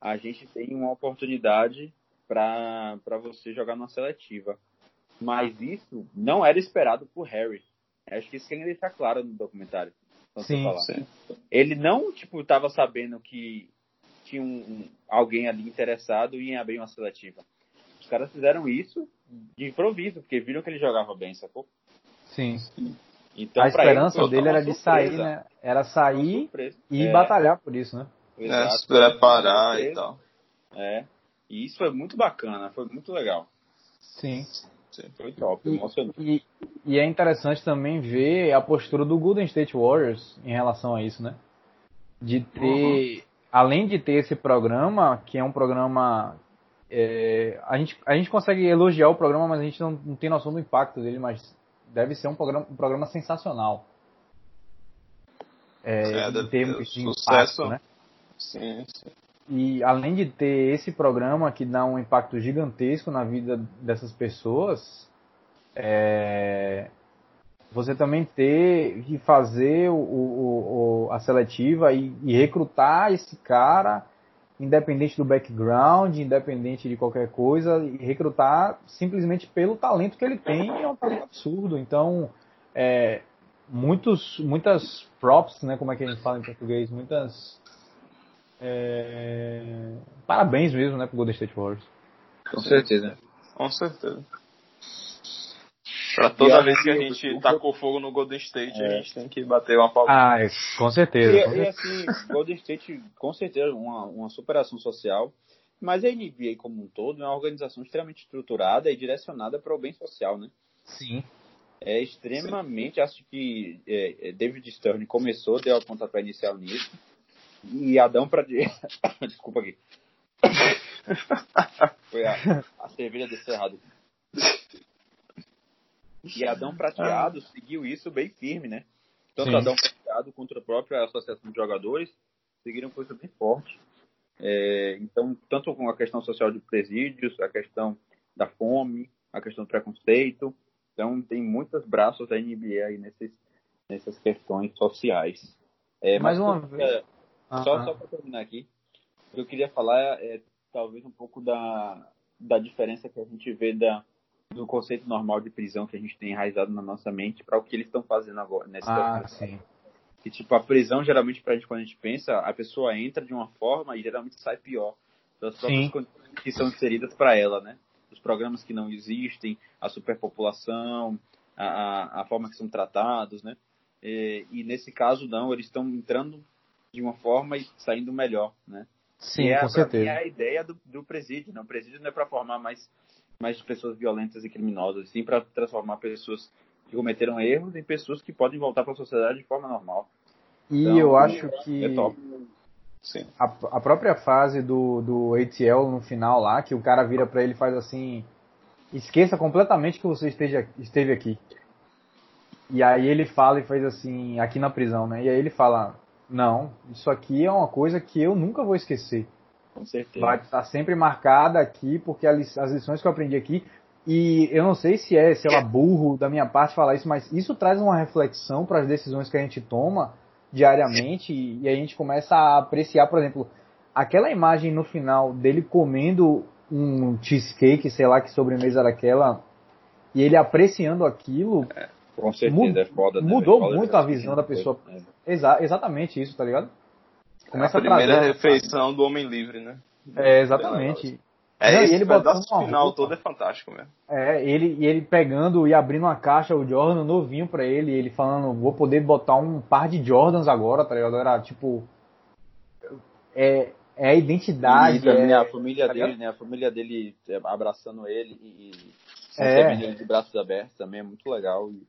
a gente tem uma oportunidade para você jogar numa seletiva. Mas isso não era esperado por Harry. Acho que isso queria deixar claro no documentário. Sim, sim. Ele não, tipo, tava sabendo que tinha um, um, alguém ali interessado em abrir uma seletiva. Os caras fizeram isso de improviso, porque viram que ele jogava bem, sacou? Sim. Então, a esperança ele, dele era de sair, né? Era sair e é. batalhar por isso, né? Exato, é, se preparar e tal. É. E isso foi muito bacana, foi muito legal. Sim. Foi top, emocionante. E, e, é interessante também ver a postura do Golden State Warriors em relação a isso, né? De ter, uhum. além de ter esse programa, que é um programa. É, a, gente, a gente consegue elogiar o programa, mas a gente não, não tem noção do impacto dele, mas deve ser um programa, um programa sensacional. É, é em termos de sucesso, impacto, né? Sim, sim. E além de ter esse programa que dá um impacto gigantesco na vida dessas pessoas, é, você também ter que fazer o, o, o a seletiva e, e, recrutar esse cara, independente do background, independente de qualquer coisa, e recrutar simplesmente pelo talento que ele tem, é um talento absurdo. Então, é, muitos, muitas props, né, como é que a gente fala em português, muitas é... Parabéns mesmo, né, pro Golden State Warriors. Com certeza. Com certeza. Pra toda vez que a gente tacou fogo no Golden State, é. a gente tem que bater uma palma. Ah, com certeza. E, com e assim, Golden State, com certeza, uma, uma superação social. Mas a NBA como um todo é uma organização extremamente estruturada e direcionada para o bem social, né? Sim. É extremamente, Sim. acho que é, é, David Stern começou, deu a pontapé inicial nisso. E Adão para Desculpa aqui. Foi a, a cerveja desse errado. E Adão Prateado ah. seguiu isso bem firme, né? Tanto Sim. Adão Prateado quanto a própria Associação de Jogadores seguiram coisa bem forte. É, então, tanto com a questão social de presídios, a questão da fome, a questão do preconceito. Então, tem muitos braços da NBA aí nesses, nessas questões sociais. É, Mais uma vez. É, só, só para terminar aqui, o que eu queria falar é, é talvez um pouco da, da diferença que a gente vê da, do conceito normal de prisão que a gente tem enraizado na nossa mente para o que eles estão fazendo agora. Nesse ah, sim. Que, tipo, a prisão, geralmente, pra gente, quando a gente pensa, a pessoa entra de uma forma e geralmente sai pior. Pelas próprias condições que são inseridas para ela, né? Os programas que não existem, a superpopulação, a, a, forma que são tratados, né? E, e nesse caso, não, eles estão entrando de uma forma e saindo melhor, né? Sim, é, com certeza. é a ideia do, do presídio, né? O presídio não é para formar mais mais pessoas violentas e criminosas, sim para transformar pessoas que cometeram erros em pessoas que podem voltar para a sociedade de forma normal. E então, eu acho que é a, a, própria fase do, do ATL no final lá, que o cara vira para ele e faz assim, esqueça completamente que você esteja, esteve aqui. E aí ele fala e faz assim, aqui na prisão, né? E aí ele fala, não, isso aqui é uma coisa que eu nunca vou esquecer. Com certeza. Vai estar sempre marcada aqui, porque as lições que eu aprendi aqui. E eu não sei se é, sei lá, burro da minha parte falar isso, mas isso traz uma reflexão para as decisões que a gente toma diariamente e a gente começa a apreciar, por exemplo, aquela imagem no final dele comendo um cheesecake, sei lá que sobremesa era aquela, e ele apreciando aquilo. É, com certeza, é foda, né? Mudou muito a visão da pessoa. É. Exa exatamente isso, tá ligado? Começa a, a primeira trazer, refeição do homem livre, né? É, exatamente. É, Não, esse ele pedaço final roupa. todo é fantástico mesmo. É, ele, ele pegando e abrindo uma caixa, o Jordan novinho pra ele, ele falando, vou poder botar um par de Jordans agora, tá ligado? Era tipo. É, é a identidade. E é, a família tá dele, né? A família dele é, abraçando ele e, é. ele de braços abertos também é muito legal. E,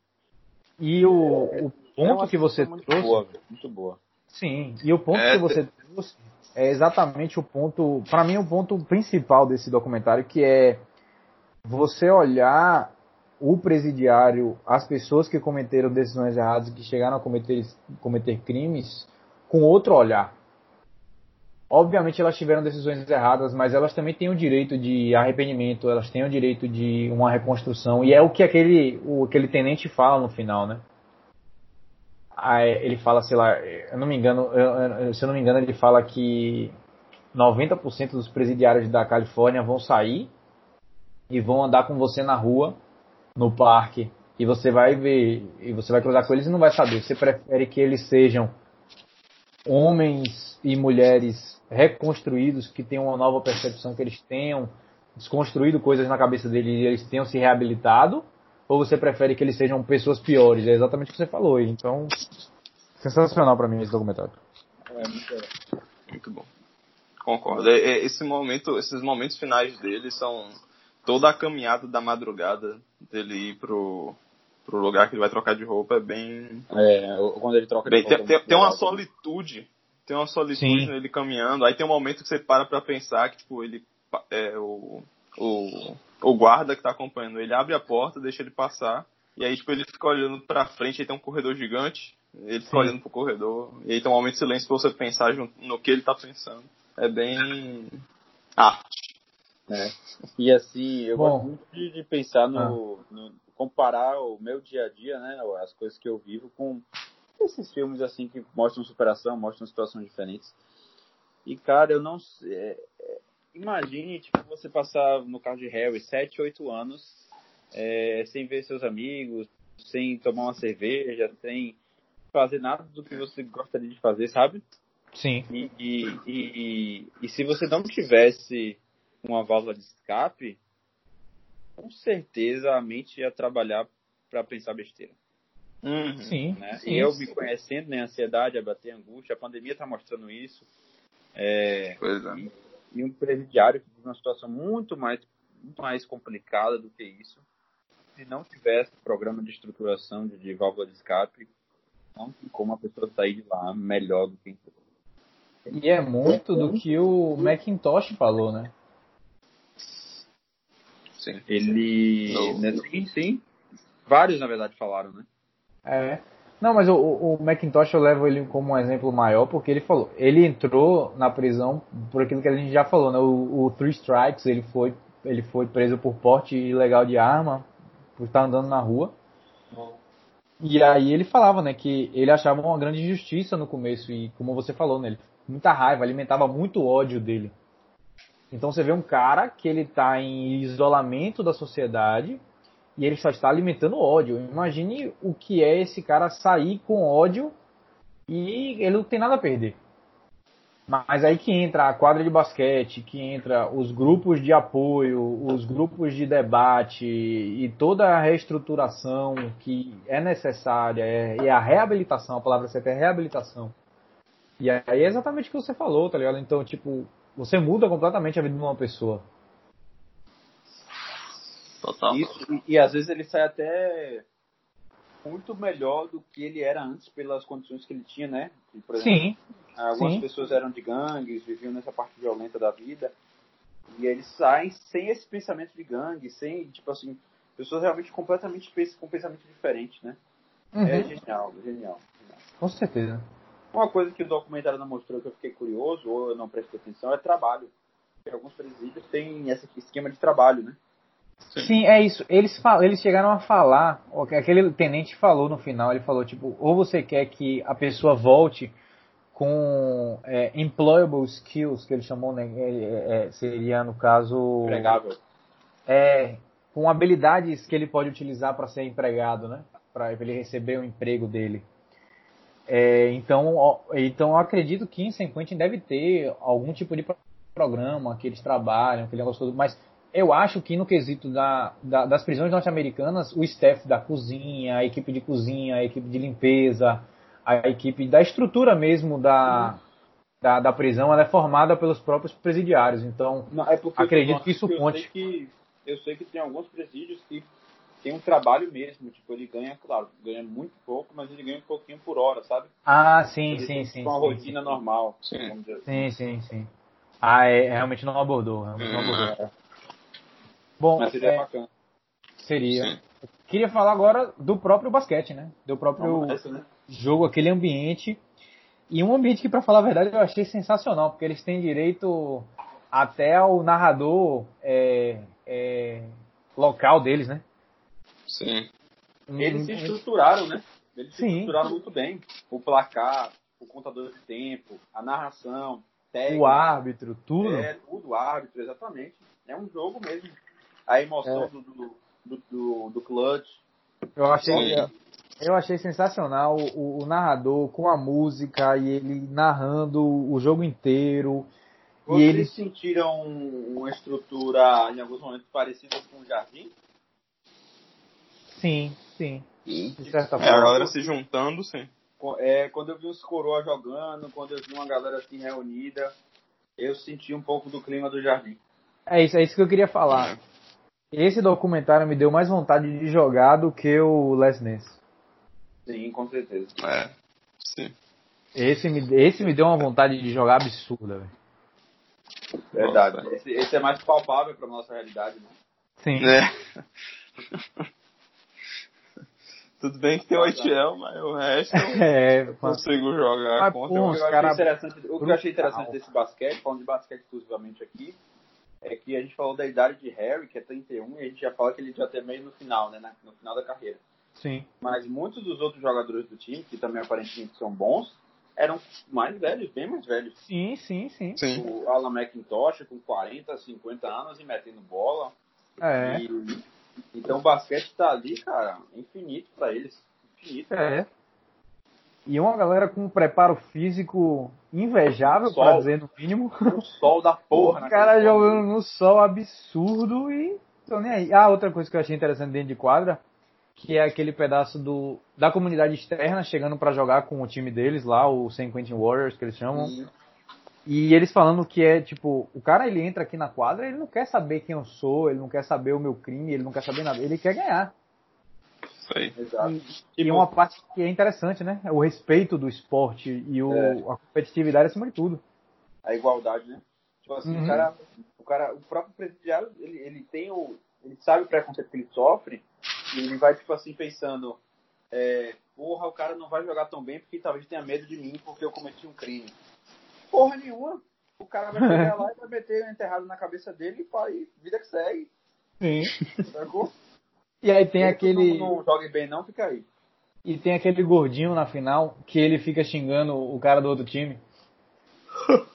e o, o ponto é que você muito trouxe. Boa, muito boa. Sim, e o ponto é, que você trouxe é exatamente o ponto, para mim, o ponto principal desse documentário, que é você olhar o presidiário, as pessoas que cometeram decisões erradas, que chegaram a cometer, cometer crimes, com outro olhar. Obviamente elas tiveram decisões erradas, mas elas também têm o direito de arrependimento, elas têm o direito de uma reconstrução, e é o que aquele, o, aquele tenente fala no final, né? ele fala, sei lá, eu não me engano, eu, se eu não me engano, ele fala que 90% dos presidiários da Califórnia vão sair e vão andar com você na rua, no parque, e você vai ver, e você vai cruzar com eles e não vai saber. Você prefere que eles sejam homens e mulheres reconstruídos, que tenham uma nova percepção, que eles tenham desconstruído coisas na cabeça deles e eles tenham se reabilitado, ou você prefere que eles sejam pessoas piores? É exatamente o que você falou. Então, sensacional para mim esse documentário. É, muito, muito bom. Concordo. É, é, esse momento, esses momentos finais dele são toda a caminhada da madrugada dele ir pro, pro lugar que ele vai trocar de roupa é bem. É, quando ele troca bem, de roupa. Tem, tem, uma solitude. Tem uma solitude Sim. nele caminhando. Aí tem um momento que você para pra pensar que, tipo, ele. É, o, o, o guarda que tá acompanhando ele abre a porta, deixa ele passar. E aí, tipo, ele fica olhando pra frente, aí tem um corredor gigante. Ele fica Sim. olhando pro corredor. E aí tem um momento de silêncio pra você pensar no que ele tá pensando. É bem. arte. É. E assim, eu Bom, gosto muito de, de pensar no, ah. no, comparar o meu dia a dia, né? As coisas que eu vivo com esses filmes assim que mostram superação, mostram situações diferentes. E cara, eu não. É, é imagine, tipo, você passar no carro de Harry 7, 8 anos é, sem ver seus amigos, sem tomar uma cerveja, sem fazer nada do que você gostaria de fazer, sabe? Sim. E, e, e, e, se você não tivesse uma válvula de escape, com certeza a mente ia trabalhar para pensar besteira. Uhum. Sim, né? sim, E eu me conhecendo, né, a ansiedade, a bater angústia, a pandemia está mostrando isso. É, pois é. E, e um presidiário que vive uma situação muito mais, muito mais complicada do que isso. Se não tivesse programa de estruturação de, de válvula de escape, não tem como a pessoa sair de lá melhor do que entrou. E é muito do que o Macintosh falou, né? Sim. Ele. Né, sim, sim. Vários, na verdade, falaram, né? É. Não, mas o, o Macintosh eu levo ele como um exemplo maior porque ele falou, ele entrou na prisão por aquilo que a gente já falou, né? O, o Three Strikes, ele foi, ele foi preso por porte ilegal de arma, por estar andando na rua. E aí ele falava, né, que ele achava uma grande injustiça no começo e como você falou, né, ele, muita raiva, alimentava muito ódio dele. Então você vê um cara que ele tá em isolamento da sociedade e ele só está alimentando ódio. Imagine o que é esse cara sair com ódio e ele não tem nada a perder. Mas aí que entra a quadra de basquete, que entra os grupos de apoio, os grupos de debate e toda a reestruturação que é necessária, é, e a reabilitação, a palavra certa é reabilitação. E aí é exatamente o que você falou, tá ligado? Então, tipo, você muda completamente a vida de uma pessoa. Total. Isso, e, e às vezes ele sai até muito melhor do que ele era antes pelas condições que ele tinha, né? Por exemplo, Sim, algumas sim. pessoas eram de gangues, viviam nessa parte violenta da vida. E eles saem sem esse pensamento de gangue, sem, tipo assim, pessoas realmente completamente com pensamento diferente, né? É Uhum, genial, genial, genial. com certeza. Uma coisa que o documentário não mostrou que eu fiquei curioso, ou eu não prestei atenção, é trabalho. Porque alguns presídios têm esse esquema de trabalho, né? Sim, é isso. Eles, eles chegaram a falar, aquele tenente falou no final, ele falou, tipo, ou você quer que a pessoa volte com é, employable skills, que ele chamou, né, é, é, seria no caso... Empregável. É, com habilidades que ele pode utilizar para ser empregado, né? Para ele receber o emprego dele. É, então, ó, então eu acredito que em San Quentin deve ter algum tipo de pro- programa que eles trabalham, aquele negócio todo, mas eu acho que no quesito da, da- das prisões norte-americanas, o staff da cozinha, a equipe de cozinha, a equipe de limpeza, a equipe da estrutura mesmo da, da, da prisão, ela é formada pelos próprios presidiários. Então, Não, é porque Acredito eu- que isso eu conte. Sei que, eu sei que tem alguns presídios que tem um trabalho mesmo, tipo, ele ganha, claro, ganha muito pouco, mas ele ganha um pouquinho por hora, sabe? ah, sim, ele sim, sim. tipo, uma sim, rotina normal. Sim. vamos dizer assim. Sim, sim, sim. Ah, é, realmente não abordou. Realmente não abordou. Bom, Mas seria é, bacana. seria. Sim. Queria falar agora do próprio basquete, né? Do próprio nessa, né? jogo, aquele ambiente. E um ambiente que, pra falar a verdade, eu achei sensacional, porque eles têm direito até ao narrador é, é, local deles, né? Sim. Eles se estruturaram, né? Eles se Sim. estruturaram muito bem. O placar, o contador de tempo, a narração, técnica, O árbitro, tudo. É, tudo, árbitro, exatamente. É um jogo mesmo. A emoção É. do, do, do, do, clutch. Eu achei, eu achei sensacional o, o narrador com a música e ele narrando o jogo inteiro. E Vocês eles sentiram uma estrutura, em alguns momentos, parecida com o Jardim? Sim, sim. Sim. De certa É, a forma. galera se juntando, sim. É, quando eu vi os coroas jogando, quando eu vi uma galera assim reunida, eu senti um pouco do clima do Jardim. É isso, é isso que eu queria falar. Esse documentário me deu mais vontade de jogar do que o Last Dance. Sim, com certeza. É. Sim. Esse me, esse me deu uma vontade de jogar absurda, velho. Verdade. Nossa. Esse, esse é mais palpável para nossa realidade, né? Sim. É. Tudo bem que tem o ITL, mas o resto eu É, não consigo jogar Mas, contra. pô, O Os que eu cara- achei interessante, o que eu achei interessante desse basquete, falando de basquete exclusivamente aqui, é que a gente falou da idade de Harry, que é 31, e a gente já fala que ele já tem meio no final, né? No final da carreira. Sim. Mas muitos dos outros jogadores do time, que também aparentemente são bons, eram mais velhos, bem mais velhos. Sim, sim, sim. Sim. O Alan McIntosh com 40, 50 anos e metendo bola. É. E- então o basquete tá ali, cara, infinito pra eles. Infinito. É. E uma galera com um preparo físico invejável, pra dizer no mínimo. O sol da porra. o cara jogando no sol absurdo e tô nem aí. Ah, outra coisa que eu achei interessante dentro de quadra, que é aquele pedaço do da comunidade externa chegando para jogar com o time deles lá, o San Quentin Warriors que eles chamam. Uhum. E eles falando que é tipo, o cara ele entra aqui na quadra, ele não quer saber quem eu sou, ele não quer saber o meu crime, ele não quer saber nada, ele quer ganhar. Aí. Exato. E, e uma parte que é interessante, né? É o respeito do esporte e o, é. a competitividade acima de tudo. A igualdade, né? Tipo assim, uhum. o, cara, o cara, o próprio presidiário, ele, ele tem o. Ele sabe o preconceito que ele sofre e ele vai, tipo assim, pensando. É, porra, o cara não vai jogar tão bem porque talvez tenha medo de mim porque eu cometi um crime. Porra nenhuma. O cara vai chegar lá e vai meter enterrado na cabeça dele e, pá, e vida que segue. Sim. Sacou? E aí tem aquele. Não, não jogue bem, não, fica aí. E tem aquele gordinho na final que ele fica xingando o cara do outro time.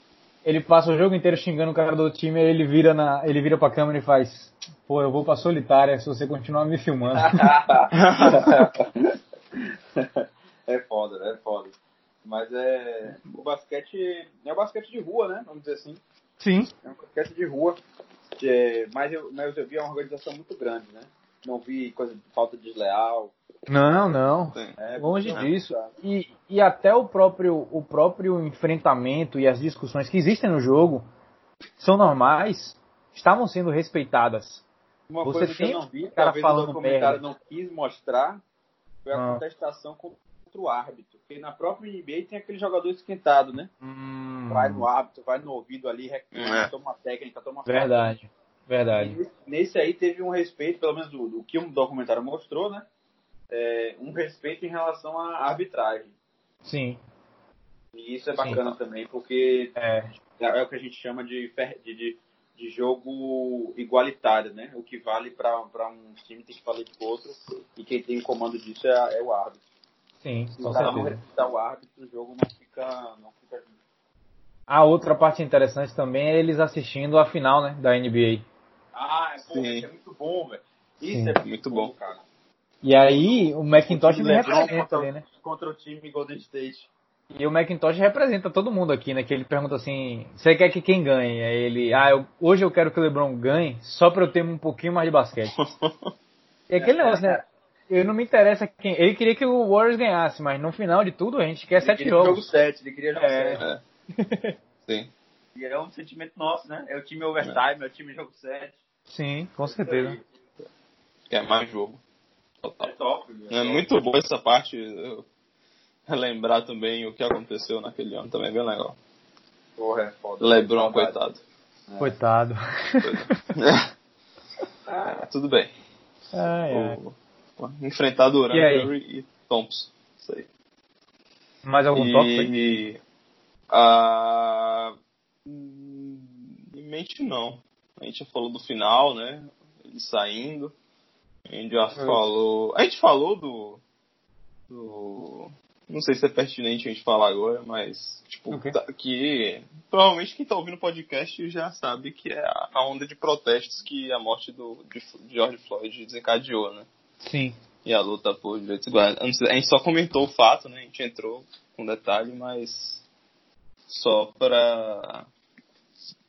Ele passa o jogo inteiro xingando o cara do outro time, aí ele vira na, ele vira pra câmera e faz: "Pô, eu vou pra solitária se você continuar me filmando". é foda, é foda. Mas é o basquete é o basquete de rua, né? Vamos dizer assim. Sim. É um basquete de rua. É, mas eu, mas eu vi é uma organização muito grande, né? Não vi coisa de falta desleal. Não, não. É, Longe disso. E, e até o próprio, o próprio enfrentamento e as discussões que existem no jogo são normais, estavam sendo respeitadas. Uma Você coisa que eu não vi, cara talvez falando o documentário não quis mostrar, foi a ah. contestação contra o árbitro. Porque na própria NBA tem aquele jogador esquentado, né? Hum. Vai no árbitro, vai no ouvido ali, reclama, é. toma técnica, toma Verdade. Verdade. E nesse aí teve um respeito, pelo menos do, do que o documentário mostrou, né? É, um respeito em relação à arbitragem. Sim. E isso é bacana Sim. também, porque é. é. o que a gente chama de, de, de jogo igualitário, né? O que vale para um time tem que valer para outro, e quem tem o comando disso é, é o árbitro. Sim, Se o cara não respeitar o árbitro, o jogo não fica, não fica a outra parte interessante também é eles assistindo a final, né, da NBA. Ah, pô, isso é muito bom, velho. Isso Sim. é muito bom, cara. E aí o Macintosh o me representa contra, ali, né? Contra o time Golden State. E o Macintosh representa todo mundo aqui, né? Que ele pergunta assim: você quer que quem ganhe? Aí ele, ah, eu, hoje eu quero que o LeBron ganhe só pra eu ter um pouquinho mais de basquete. e aquele negócio, né? Eu não me interessa quem. Ele queria que o Warriors ganhasse, mas no final de tudo a gente quer ele sete jogos. Jogo 7, ele queria jogo é. 7. É. Sim. E é um sentimento nosso, né? É o time overtime, é, é o time jogo 7. Sim, com certeza. É mais jogo. Total. É top. É, é muito boa essa parte. Relembrar também o que aconteceu naquele ano também é bem legal. Porra, é foda. Lebron, coitado. É. Coitado. ah, tudo bem. Ah, o, enfrentar Durant e, e Thompson. Isso aí. Mais algum e, tópico? Ah, em mente não. A gente já falou do final, né? Ele saindo. A gente já é. falou. A gente falou do. do. Não sei se é pertinente a gente falar agora, mas, tipo, okay. tá, que provavelmente quem tá ouvindo o podcast já sabe que é a onda de protestos que a morte do, de George Floyd desencadeou, né? Sim. E a luta por direitos iguais. A gente só comentou o fato, né? A gente entrou com detalhe, mas só para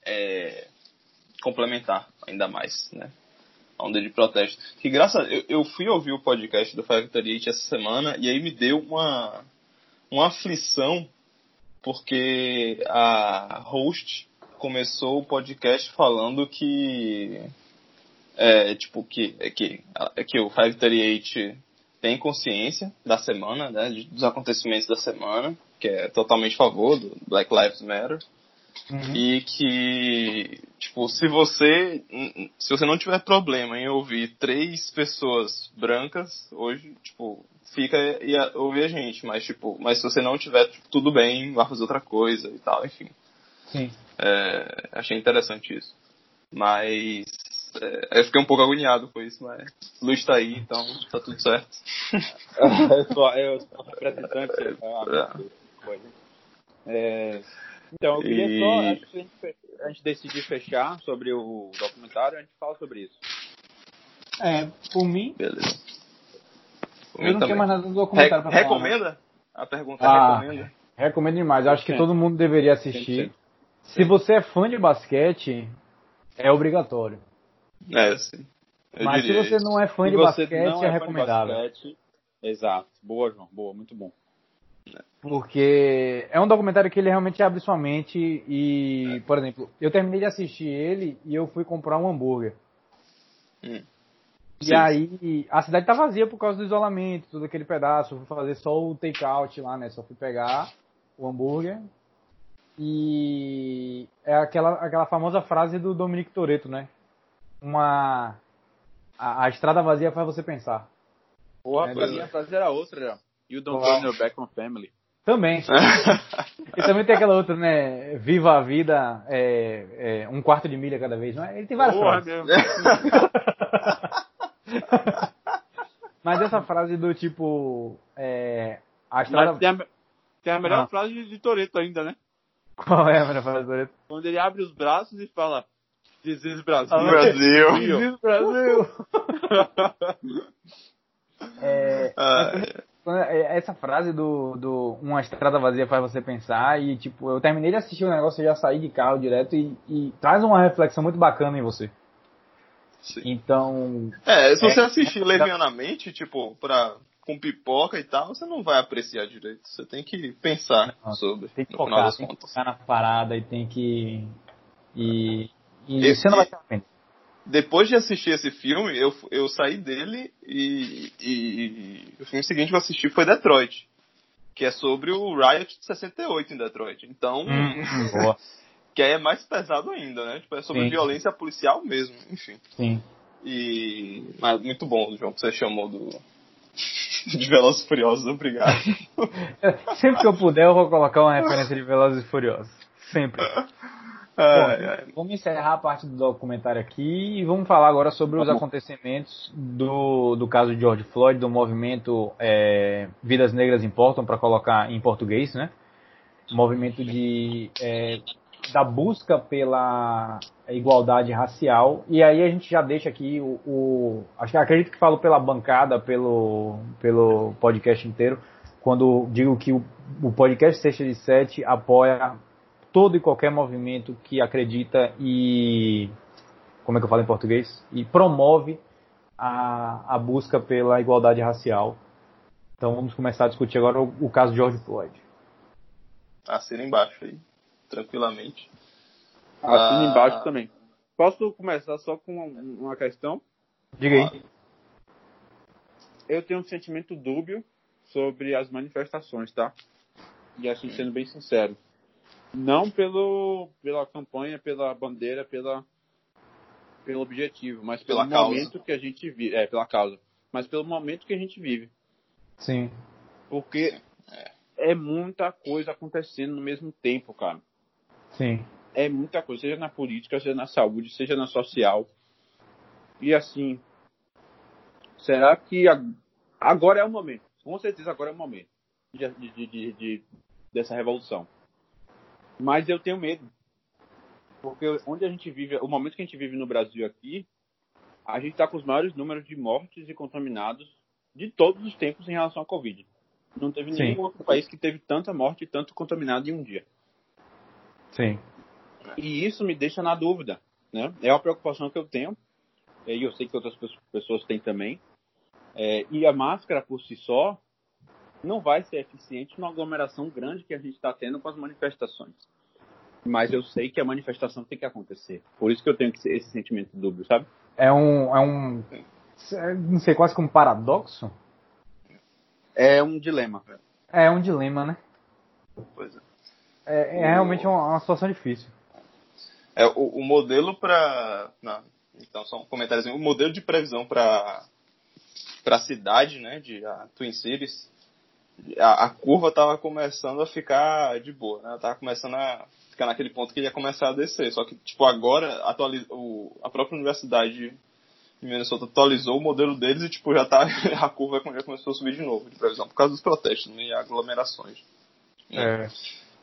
é, complementar ainda mais, né? A onda de protesto. Que graças eu, eu fui ouvir o podcast do Factory 8 essa semana e aí me deu uma, uma aflição porque a host começou o podcast falando que é, tipo que que que o 538 tem consciência da semana, né, dos acontecimentos da semana, que é totalmente a favor do Black Lives Matter. Uhum. E que, tipo, se você se você não tiver problema em ouvir três pessoas brancas hoje, tipo, fica e ouvir a gente, mas tipo, mas se você não tiver tudo bem, vá fazer outra coisa e tal, enfim. Sim. É, achei interessante isso. Mas é, eu fiquei um pouco agoniado com isso, mas o Luiz tá aí, então tá tudo certo. eu sou, eu sou representante. É, é, então, eu queria e... só, antes de a gente, a gente decidir fechar sobre o documentário, a gente fala sobre isso. É, por mim. Beleza. Por eu não tenho mais nada do documentário Re pra falar. Recomenda? Né? A pergunta ah, recomenda? Recomendo demais. Eu acho que todo mundo deveria assistir. Se você é fã de basquete, é obrigatório. É, sim. Mas se você não é fã de basquete, é, é recomendável. Basquete, exato. Boa, João. Boa, muito bom. Porque é um documentário que ele realmente abre sua mente e, por exemplo, eu terminei de assistir ele e eu fui comprar um hambúrguer. Hum. E Sim. aí, a cidade tá vazia por causa do isolamento, todo aquele pedaço. Eu fui fazer só o take-out lá, né? Só fui pegar o hambúrguer. E é aquela, aquela famosa frase do Dominic Toretto, né? Uma. A, a, estrada vazia faz você pensar. Porra, é, pra mim a frase era outra, já. You don't turn your back on family. Também. e também tem aquela outra, né? Viva a vida é, é, um quarto de milha cada vez, não é? Ele tem várias Porra, frases. Mas essa frase do tipo. É, a estrada... tem, a, tem a melhor ah. frase de Toreto ainda, né? Qual é a melhor frase de Toreto? Quando ele abre os braços e fala. This Brasil. Ah, Brasil. This Brasil. é, ah, é. Essa frase do, do uma estrada vazia faz você pensar e tipo eu terminei de assistir o negócio e já saí de carro direto e, e traz uma reflexão muito bacana em você. Sim. Então. É, se você é, assistir é, levianamente, tipo, pra, com pipoca e tal, você não vai apreciar direito. Você tem que pensar não, sobre. Tem que focar, tem que focar na parada e tem que. E. E, e você não vai ter depois de assistir esse filme, eu, eu saí dele e, e, e, o filme seguinte que eu assisti foi Detroit, que é sobre o Riot de 68 em Detroit. Então, hum, hum Que aí é mais pesado ainda, né? Tipo, é sobre Sim. violência policial mesmo, enfim. Sim. E. Mas muito bom, João, que você chamou do. de Velozes e Furiosos, obrigado. Sempre que eu puder, eu vou colocar uma referência de Velozes e Furiosos. Sempre. Bom, vamos encerrar a parte do documentário aqui e vamos falar agora sobre os acontecimentos do, do caso de George Floyd, do movimento é, Vidas Negras Importam, para colocar em português, né? Movimento de é, da busca pela igualdade racial. E aí a gente já deixa aqui o, o acho que acredito que falo pela bancada, pelo pelo podcast inteiro, quando digo que o, o podcast Sexta de Sete apoia todo e qualquer movimento que acredita e como é que eu falo em português? E promove a, a busca pela igualdade racial. Então vamos começar a discutir agora o, o caso de George Floyd. Assina embaixo aí tranquilamente. Assina ah, embaixo também. Posso começar só com uma questão? Diga aí. Eu tenho um sentimento dúbio sobre as manifestações, tá? E assim, sendo bem sincero. Não pelo, pela campanha, pela bandeira, pela, pelo objetivo, mas pelo pela momento causa. que a gente vive. É, pela causa. Mas pelo momento que a gente vive. Sim. Porque é, é muita coisa acontecendo no mesmo tempo, cara. Sim. É muita coisa, seja na política, seja na saúde, seja na social. E assim, será que agora é o momento? Com certeza agora é o momento de, de, de, de dessa revolução. Mas eu tenho medo. Porque onde a gente vive, o momento que a gente vive no Brasil aqui, a gente está com os maiores números de mortes e contaminados de todos os tempos em relação à Covid. Não teve nenhum Sim. outro país que teve tanta morte e tanto contaminado em um dia. Sim. E isso me deixa na dúvida, né? É uma preocupação que eu tenho, e eu sei que outras pessoas têm também. É, e a máscara por si só não vai ser eficiente numa aglomeração grande que a gente está tendo com as manifestações. Mas eu sei que a manifestação tem que acontecer. Por isso que eu tenho esse sentimento dúbio, sabe? É um, é um, não sei, quase como um paradoxo. É um dilema. É um dilema, né? Pois é. É, é realmente uma, uma, situação difícil. É, o, o modelo para. Então, só um comentário. O modelo de previsão para a cidade, né, de a Twin Cities, a, a curva estava começando a ficar de boa, né? Tava começando a ficar naquele ponto que ia começar a descer. Só que, tipo, agora atualiza, o, a própria universidade de Minnesota atualizou o modelo deles e, tipo, já tá, a curva já começou a subir de novo de previsão, por causa dos protestos né, e aglomerações. Né? É.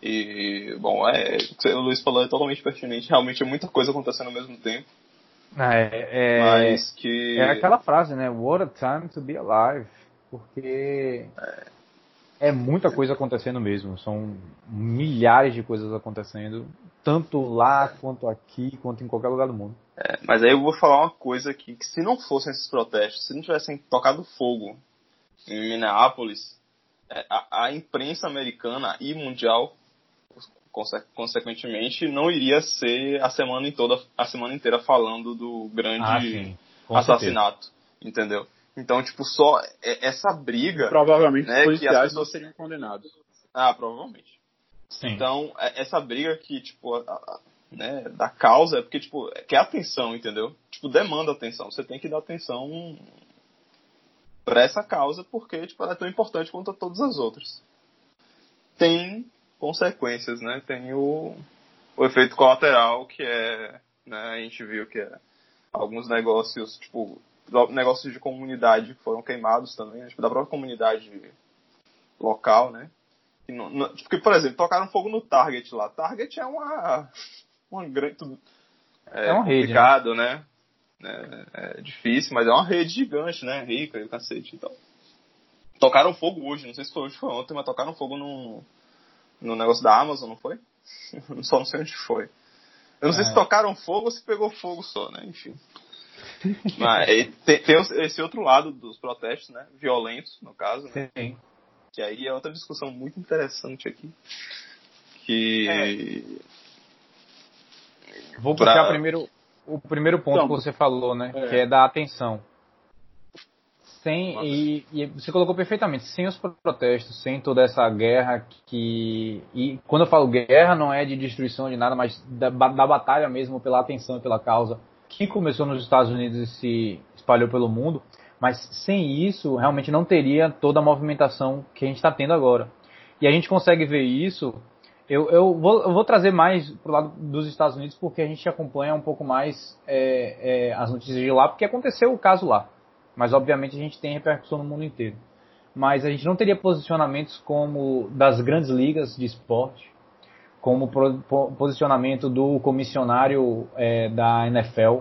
E, bom, é, o Luiz falou é totalmente pertinente. Realmente é muita coisa acontecendo ao mesmo tempo. É, é, mas que... é aquela frase, né? What a time to be alive. Porque. É. é muita coisa acontecendo mesmo. São milhares de coisas acontecendo, tanto lá quanto aqui, quanto em qualquer lugar do mundo. É, mas aí eu vou falar uma coisa aqui, que se não fossem esses protestos, se não tivessem tocado fogo em Minneapolis, é, a, a imprensa americana e mundial, consequentemente, não iria ser a semana, em toda, a semana inteira falando do grande ah, assassinato, entendeu? Então, tipo, só essa briga. Provavelmente né, os policiais pessoas... não seriam condenados. Ah, provavelmente. Sim. Então, é, essa briga que, tipo, a, a, né, da causa é porque, tipo, quer atenção, entendeu? Tipo, demanda atenção. Você tem que dar atenção para essa causa porque, tipo, ela é tão importante quanto todas as outras. Tem consequências, né? Tem o, o efeito colateral que é, né, a gente viu que é alguns negócios, tipo, negócios de comunidade que foram queimados também, tipo, da própria comunidade local, né? porque, por exemplo, tocaram fogo no Target lá. Target é uma, uma grande. É, é uma rede. Né? Complicado, né? né? É, é, difícil, mas é uma rede gigante, né? Rica e cacete então. Tocaram fogo hoje, não sei se foi hoje ou ontem, mas tocaram fogo no, no negócio da Amazon, não foi? só não sei onde foi. Eu não é. sei se tocaram fogo ou se pegou fogo só, né? Enfim. Mas tem, tem, esse outro lado dos protestos, né? Violentos, no caso. Né? Sim. Que aí é outra discussão muito interessante aqui. Que. É. Vou puxar pra... primeiro o primeiro ponto então, que você falou, né? É. Que é da atenção. Sem, e, e, você colocou perfeitamente, sem os protestos, sem toda essa guerra que. E quando eu falo guerra, não é de destruição de nada, mas da, da batalha mesmo pela atenção e pela causa que começou nos Estados Unidos e se espalhou pelo mundo, mas sem isso realmente não teria toda a movimentação que a gente está tendo agora. E a gente consegue ver isso. Eu, eu, vou, eu vou, trazer mais para o lado dos Estados Unidos porque a gente acompanha um pouco mais é, é, as notícias de lá, porque aconteceu o caso lá. Mas obviamente a gente tem repercussão no mundo inteiro. Mas a gente não teria posicionamentos como das grandes ligas de esporte, como posicionamento do comissionário é, da NFL,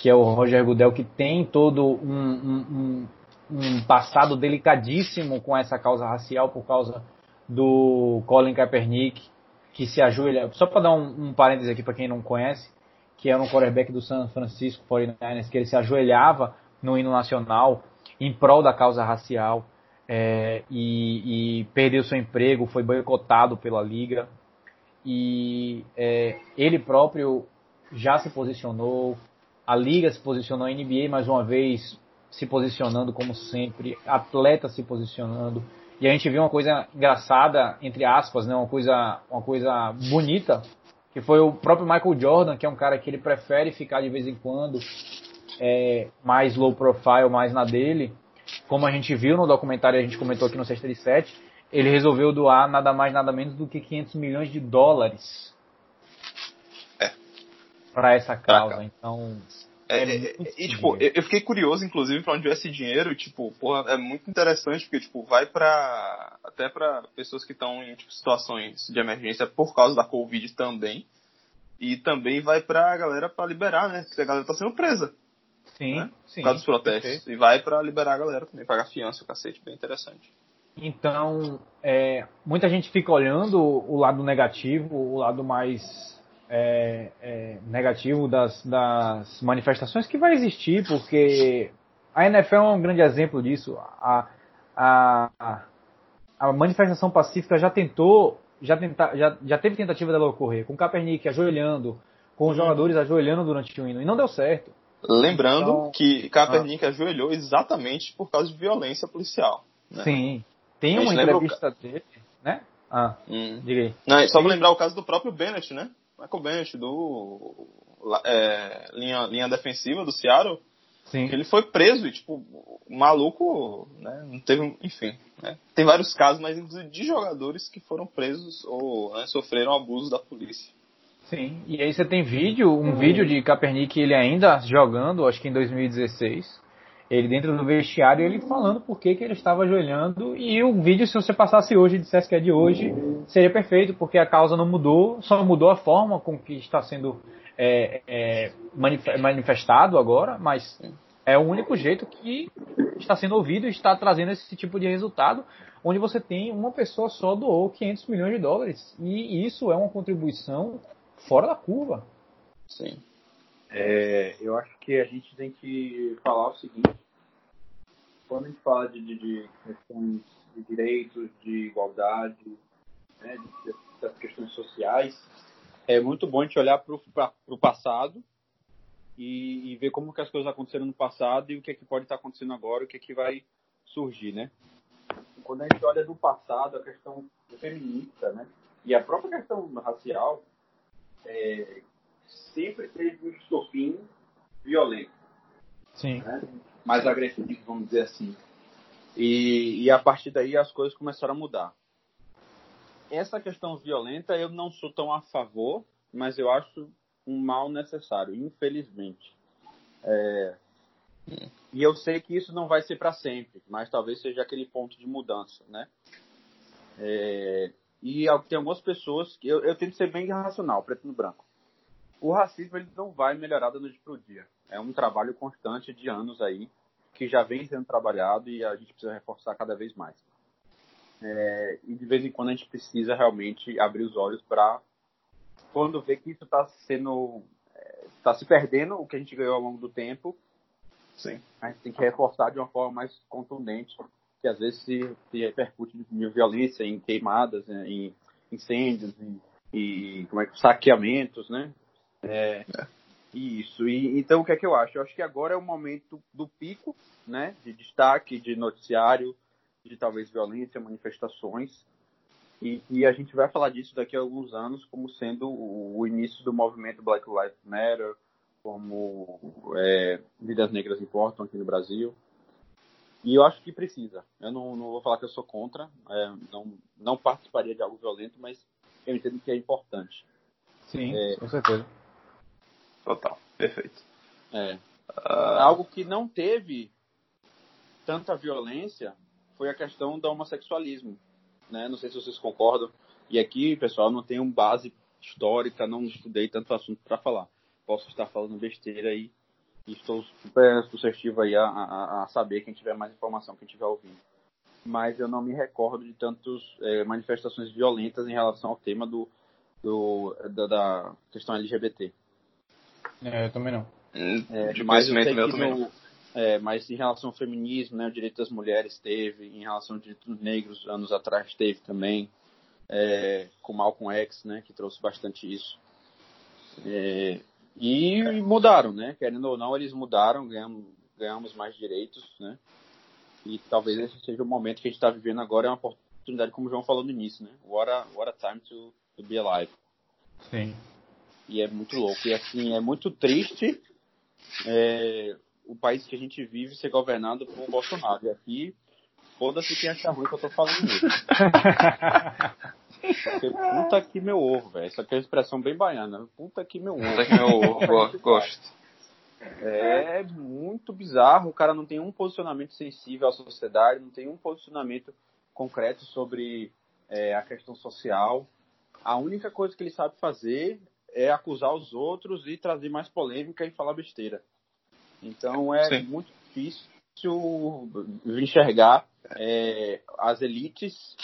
que é o Roger Goodell, que tem todo um, um, um, passado delicadíssimo com essa causa racial por causa do Colin Kaepernick, que se ajoelha. Só para dar um, um parêntese aqui para quem não conhece, que era um quarterback do San Francisco 49ers, que ele se ajoelhava no hino nacional em prol da causa racial. É, e, e, perdeu seu emprego, foi boicotado pela liga e é, ele próprio já se posicionou, a liga se posicionou, a NBA mais uma vez se posicionando como sempre, atleta se posicionando. E a gente viu uma coisa engraçada, entre aspas, né, uma coisa, uma coisa bonita, que foi o próprio Michael Jordan, que é um cara que ele prefere ficar de vez em quando é, mais low profile, mais na dele, como a gente viu no documentário, a gente comentou aqui no Sexta de Sete, ele resolveu doar nada mais nada menos do que 500 milhões de dólares. Para essa causa. Então é, é, é e tipo, eu fiquei curioso, inclusive, para onde vai esse dinheiro. Tipo, porra, é muito interessante porque tipo vai para até para pessoas que estão em tipo, situações de emergência por causa da Covid também. E também vai pra galera para liberar, né? Porque a galera tá sendo presa. Sim, né? sim. Por causa dos protestos. Perfeito. E vai para liberar a galera também, pagar fiança, o cacete, bem interessante. Então, é, muita gente fica olhando o lado negativo, o lado mais é, é, negativo das, das, manifestações que vai existir, porque a NFL é um grande exemplo disso. A, a, a manifestação pacífica já tentou, já, tenta, já, já teve tentativa dela ocorrer, com Kaepernick ajoelhando, com os jogadores ajoelhando durante o hino, e não deu certo. Lembrando então, que Kaepernick ah, ajoelhou exatamente por causa de violência policial. Né? Sim, tem uma entrevista dele, né? Ah, hum. diga aí. Não, só pra lembrar o caso do próprio Bennett, né? Michael Bennett, do é, linha, linha defensiva do Seattle. Sim. Ele foi preso e, tipo, maluco, né? Não teve, enfim, né? Tem vários casos, mas de jogadores que foram presos ou né, sofreram abuso da polícia. Sim, e aí você tem vídeo, um hum. vídeo de Kaepernick ele ainda jogando, acho que em 2016, ele dentro do vestiário, ele falando por que, ele estava ajoelhando. E o vídeo, se você passasse hoje e dissesse que é de hoje, seria perfeito, porque a causa não mudou, só mudou a forma com que está sendo é, é, manifestado agora, mas é o único jeito que está sendo ouvido e está trazendo esse tipo de resultado. onde você tem uma pessoa só doou 500 milhões de dólares. E isso é uma contribuição fora da curva. Sim. É, eu acho que a gente tem que falar o seguinte: quando a gente fala de, de, de questões de direitos, de igualdade, né, de, das questões sociais, é muito bom a gente olhar para o passado e, e, ver como que as coisas aconteceram no passado e o que é que pode estar acontecendo agora, o que é que vai surgir, né? Quando a gente olha do passado, a questão feminista, né? E a própria questão racial, é, sempre teve um estopim violento. Sim. Né? Mais agressivo, vamos dizer assim. E, e a partir daí as coisas começaram a mudar. Essa questão violenta eu não sou tão a favor, mas eu acho um mal necessário, infelizmente. É, e eu sei que isso não vai ser para sempre, mas talvez seja aquele ponto de mudança, né? É, e tem algumas pessoas que eu, eu tento ser bem racional, preto no branco. O racismo ele não vai melhorar da noite para o dia. É um trabalho constante de anos aí que já vem sendo trabalhado e a gente precisa reforçar cada vez mais. É, e de vez em quando a gente precisa realmente abrir os olhos para quando ver que isso está sendo está é, se perdendo o que a gente ganhou ao longo do tempo Sim. a gente tem que reforçar de uma forma mais contundente que às vezes se, se repercute em violência em queimadas né, em incêndios e, e como é que saqueamentos né é, é. isso e então o que é que eu acho eu acho que agora é o momento do pico né de destaque de noticiário de talvez violência manifestações e, e, a gente vai falar disso daqui a alguns anos como sendo o, o início do movimento Black Lives Matter, como é, vidas negras importam aqui no Brasil. E eu acho que precisa. Eu não, não vou falar que eu sou contra, é, não, não participaria de algo violento, mas eu entendo que é importante. Sim, é, com certeza. Total, perfeito. É. Uh... Algo que não teve tanta violência foi a questão do homossexualismo né? Não sei se vocês concordam. E aqui, pessoal, não tenho base histórica, não estudei tanto assunto para falar. Posso estar falando besteira aí e estou super suscetível aí a, a, a, saber quem tiver mais informação, quem tiver ouvindo. Mas eu não me recordo de tantas é, manifestações violentas em relação ao tema do, do da, da, questão LGBT. É, eu também não. É, de mas eu que no, é, mas em relação ao feminismo, né, o direito das mulheres teve, em relação ao direito dos negros, anos atrás teve também, é, com Malcolm X, né, que trouxe bastante isso. É, e mudaram, né, querendo ou não, eles mudaram, ganhamos, ganhamos mais direitos, né, e talvez esse seja o momento que a gente está vivendo agora, é uma oportunidade, como o João falou no início, né, what a, what a time to, to be alive. Sim. E é muito louco, e assim, é muito triste, é, o país que a gente vive ser governado por Bolsonaro. E aqui, foda-se quem acha ruim que eu tô falando isso. Porque puta que meu ovo, velho. Isso aqui é uma expressão bem baiana. Puta que meu ovo. Puta que meu ovo, gosto. É muito bizarro. O cara não tem um posicionamento sensível à sociedade, não tem um posicionamento concreto sobre é, a questão social. A única coisa que ele sabe fazer é acusar os outros e trazer mais polêmica e falar besteira. Então é Sim. muito difícil enxergar é, as elites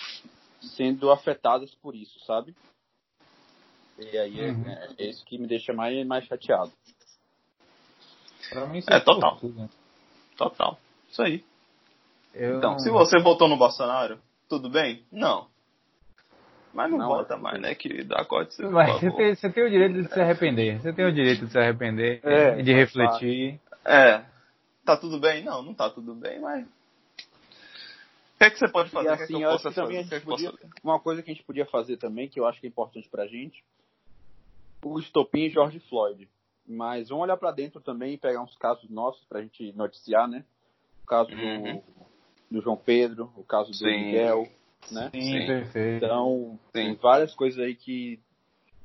sendo afetadas por isso, sabe? E aí é, uhum. é, é, isso que me deixa mais, mais chateado. Pra mim, é, é total. Tudo, né? Total. Isso aí. Eu então, se você votou no Bolsonaro, tudo bem? Não. Mas não, não vota mais, né, querido? Acorde você. Mas você tem, você tem o direito de se arrepender. Você tem o direito de se arrepender é, e de refletir. É. Tá tudo bem? Não, não tá tudo bem, mas. O que é que você pode fazer? E assim, que é que eu também que podia, uma coisa que a gente podia fazer também, que eu acho que é importante pra gente, o estopim George Floyd. Mas vamos olhar para dentro também e pegar uns casos nossos pra gente noticiar, né? O caso uhum. do, do, João Pedro, o caso do Sim. Miguel, né? Sim, Sim, perfeito. Então, Sim. tem várias coisas aí que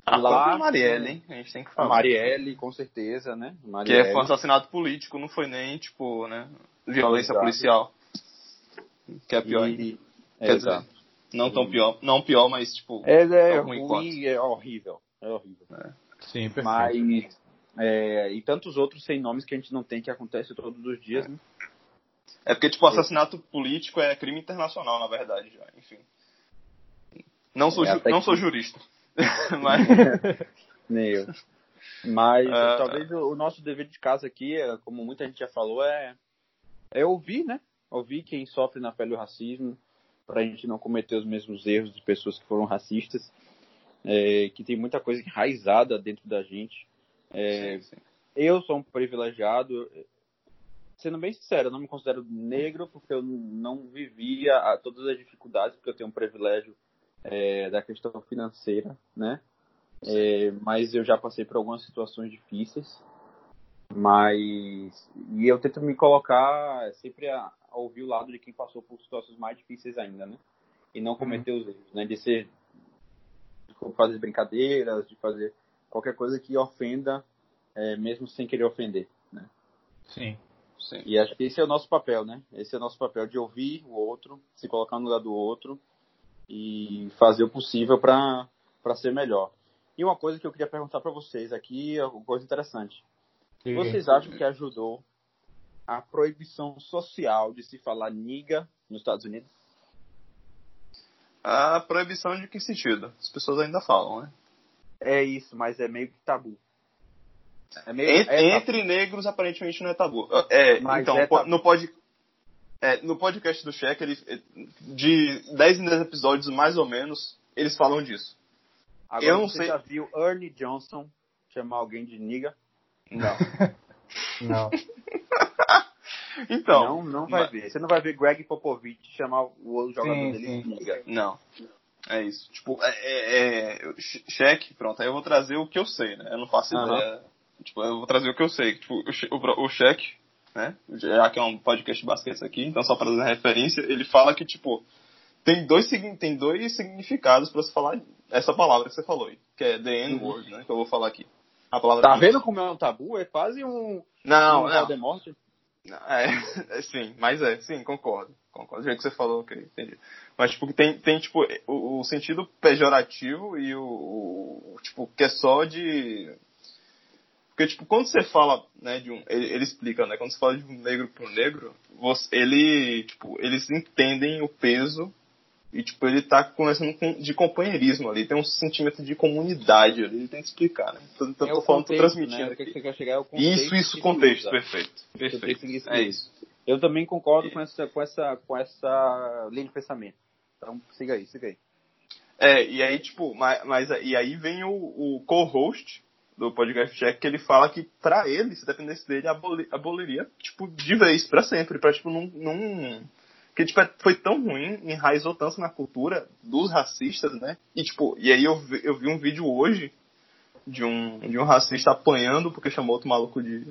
a lá, Marielle, hein? A gente tem que falar. Marielle, com certeza, né? Marielle. Que é, foi um assassinato político, não foi nem, tipo, né? Violência Exato. policial. Que é pior. E... Quer é, dizer, não tão pior. Não pior, mas, tipo. É, é ruim, ruim é horrível. É horrível. É. Sim, perfeito. Mas. É, e tantos outros sem nomes que a gente não tem que acontece todos os dias, né? É porque, tipo, assassinato político é crime internacional, na verdade, já, enfim. Não sou, é, não que... sou jurista. mas... Nem eu. Mas uh, talvez o, o nosso dever de casa aqui, é, como muita gente já falou, é, é ouvir, né? Ouvir quem sofre na pele do racismo, para a gente não cometer os mesmos erros de pessoas que foram racistas, é, que tem muita coisa enraizada dentro da gente. É, sim, sim. Eu sou um privilegiado, sendo bem sincero, eu não me considero negro porque eu não vivia todas as dificuldades, porque eu tenho um privilégio é, da questão financeira, né? É, mas eu já passei por algumas situações difíceis, mas e eu tento me colocar sempre a, a ouvir o lado de quem passou por situações mais difíceis ainda, né? E não cometer uhum. os erros, né? De ser de fazer brincadeiras, de fazer qualquer coisa que ofenda, é, mesmo sem querer ofender, né? Sim. Sim. E acho que esse é o nosso papel, né? Esse é o nosso papel de ouvir o outro, se colocar no lugar do outro e fazer o possível para ser melhor. E uma coisa que eu queria perguntar para vocês aqui, é uma coisa interessante. Sim. Vocês acham que ajudou a proibição social de se falar niga nos Estados Unidos? A proibição de que sentido? As pessoas ainda falam, né? É isso, mas é meio que tabu. É meio, é tabu. Entre negros, aparentemente, não é tabu. É, então, é tabu. no pode é, no podcast do Cheque, ele, de 10 em 10 episódios, mais ou menos, eles falam disso. Agora, eu não você sei... já viu Ernie Johnson chamar alguém de nigga? Não. não. então. Não, não vai mas... ver. Você não vai ver Greg Popovich chamar o outro jogador sim, dele de nigga. Não. É isso. Tipo, é, é, é, cheque, pronto, aí eu vou trazer o que eu sei, né? Eu não faço uh -huh. ideia. Tipo, eu vou trazer o que eu sei. Tipo, o, o, o cheque né? Já que é um podcast de basquete aqui, então só para dar referência, ele fala que, tipo, tem dois, tem dois significados para se falar essa palavra que você falou aí, que é the N-word, né? Que eu vou falar aqui. A palavra tá vendo como é um tabu? É quase um. Não, um não. morte. É, é, sim, mas é, sim, concordo. Concordo. Do jeito que você falou, ok, entendi. Mas, tipo, tem, tem tipo, o, o sentido pejorativo e o, o, tipo, que é só de porque, tipo, quando você fala, né, de um. Ele, ele explica, né? Quando você fala de um negro pro negro, você, ele, tipo, eles entendem o peso e, tipo, ele tá conversando com, de companheirismo ali. Tem um sentimento de comunidade ali. Ele tem que explicar, né? Então, é tô falando, contexto, tô transmitindo. Né? Aqui. Que chegar é o isso, isso, contexto. Perfeito. Perfeito. É isso. Eu também concordo com essa, com essa, com essa linha de pensamento. Então, siga aí, siga aí. É, e aí, tipo, mas, mas e aí vem o, o co-host, do podcast Check que ele fala que para ele, se dependesse dele, aboli, aboliria, tipo, de vez, para sempre, para tipo, não, não que tipo, é, foi tão ruim, enraizou tanto na cultura dos racistas, né? E tipo, e aí eu vi, eu vi um vídeo hoje de um, de um racista apanhando porque chamou outro maluco de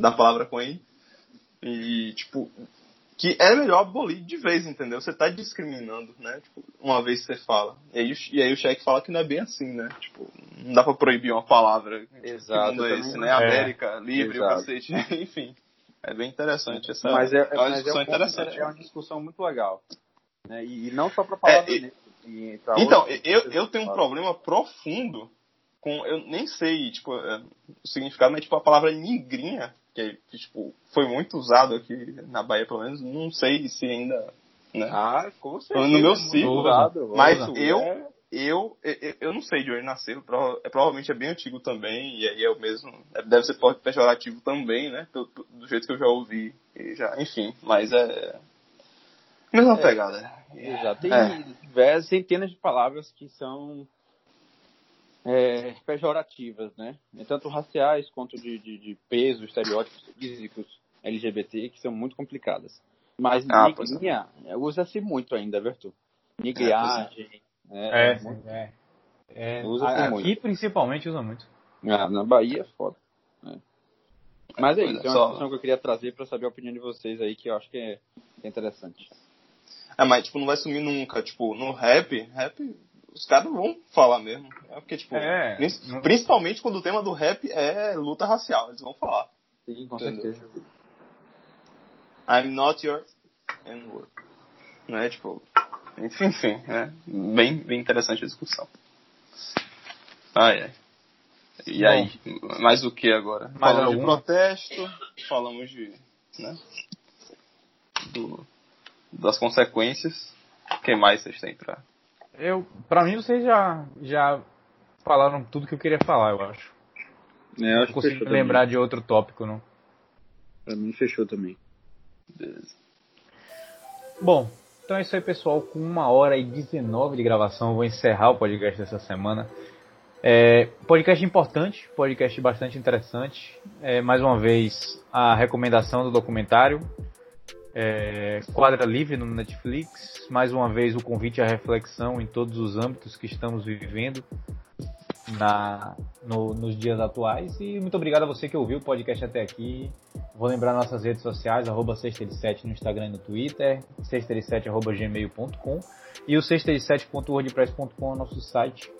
da palavra com ele. E tipo, que é melhor abolir de vez, entendeu? Você tá discriminando, né? Tipo, uma vez que você fala. E aí, e aí o cheque fala que não é bem assim, né? Tipo, não dá pra proibir uma palavra. Exato. Que mundo é esse, né? É. América, livre, Exato. o cacete. Enfim. É bem interessante essa mas é, é uma mas discussão é um interessante. É uma discussão muito legal. Né? E, e não só pra falar é, e, Então, eu, eu tenho um problema profundo com. Eu nem sei, tipo, é, o significado, mas tipo, a palavra nigrinha que, tipo, foi muito usado aqui na Bahia, pelo menos, não sei se ainda. Né? Ah, com certeza. No meu ciclo. Usado, mas eu, é. eu, eu, eu não sei de onde nasceu, é, provavelmente é bem antigo também, e aí é o mesmo. É, deve ser pejorativo também, né? Do, do jeito que eu já ouvi. E já, enfim, mas é. Mesma é, pegada. Exato. Tem é. diversas centenas de palavras que são é, pejorativas, né? Tanto raciais quanto de, de, de, peso, estereótipos físicos LGBT, que são muito complicadas. Mas ah, negrinha é. usa-se muito ainda, Vertu. Nigriagem. É, é, é, é. é usa aqui muito. principalmente usa muito. Ah, na Bahia é foda. É. Mas é isso, é uma discussão que eu queria trazer para saber a opinião de vocês aí, que eu acho que é, interessante. É, mas tipo, não vai sumir nunca. Tipo, no rap, rap os caras vão falar mesmo. É porque, tipo, é, principalmente quando o tema do rap é luta racial, eles vão falar. Sim, com Entendeu? certeza. I'm not your N-word. Não é, tipo, enfim, enfim, é bem, bem interessante a discussão. Ai, ai. E Bom, aí, mais o que agora? Mais falamos algum? de protesto, falamos de, né? do, das consequências. O que mais vocês têm pra. Eu, pra mim, vocês já, já falaram tudo que eu queria falar, eu acho. É, eu acho não consigo lembrar também. de outro tópico, não. Pra mim, fechou também. Beleza. Bom, então é isso aí, pessoal. Com uma hora e 19 de gravação, eu vou encerrar o podcast dessa semana. É, podcast importante, podcast bastante interessante. É, mais uma vez, a recomendação do documentário. É, quadra livre no Netflix. Mais uma vez, o convite à reflexão em todos os âmbitos que estamos vivendo na, no, nos dias atuais. E muito obrigado a você que ouviu o podcast até aqui. Vou lembrar nossas redes sociais, arroba 637 no Instagram e no Twitter, 637.gmail.com e o 637.wordpress.com é o nosso site.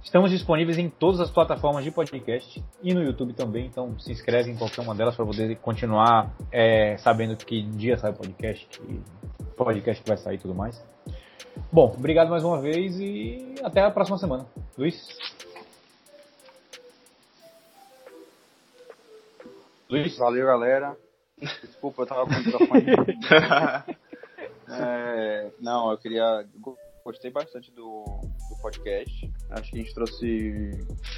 Estamos disponíveis em todas as plataformas de podcast e no YouTube também, então se inscreve em qualquer uma delas para poder continuar é, sabendo que dia sai o podcast, que podcast que vai sair e tudo mais. Bom, obrigado mais uma vez e até a próxima semana. Luiz? Luiz? Valeu, galera. Desculpa, eu tava com o microfone. é, não, eu queria. Gostei bastante do, do podcast. Acho que a gente trouxe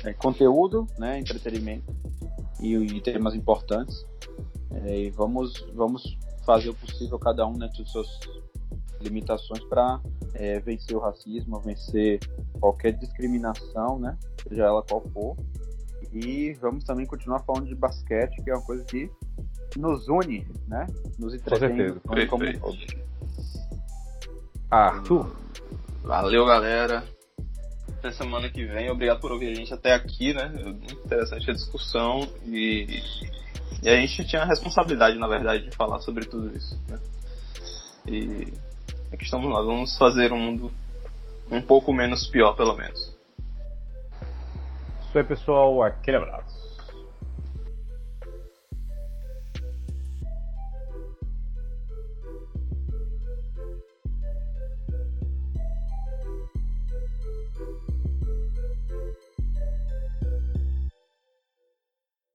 é, conteúdo, né, entretenimento e, e temas importantes. É, e vamos, vamos fazer o possível, cada um dentro né, de suas limitações, para é, vencer o racismo, vencer qualquer discriminação, né, seja ela qual for. E vamos também continuar falando de basquete, que é uma coisa que nos une, né? Nos entretém como todos. Arthur. Valeu, galera. Até semana que vem. Obrigado por ouvir a gente até aqui, né? Muito interessante a discussão e, e a gente tinha a responsabilidade, na verdade, de falar sobre tudo isso. Né? E aqui estamos nós. Vamos fazer um mundo um pouco menos pior, pelo menos. Isso aí, pessoal. Aquele abraço.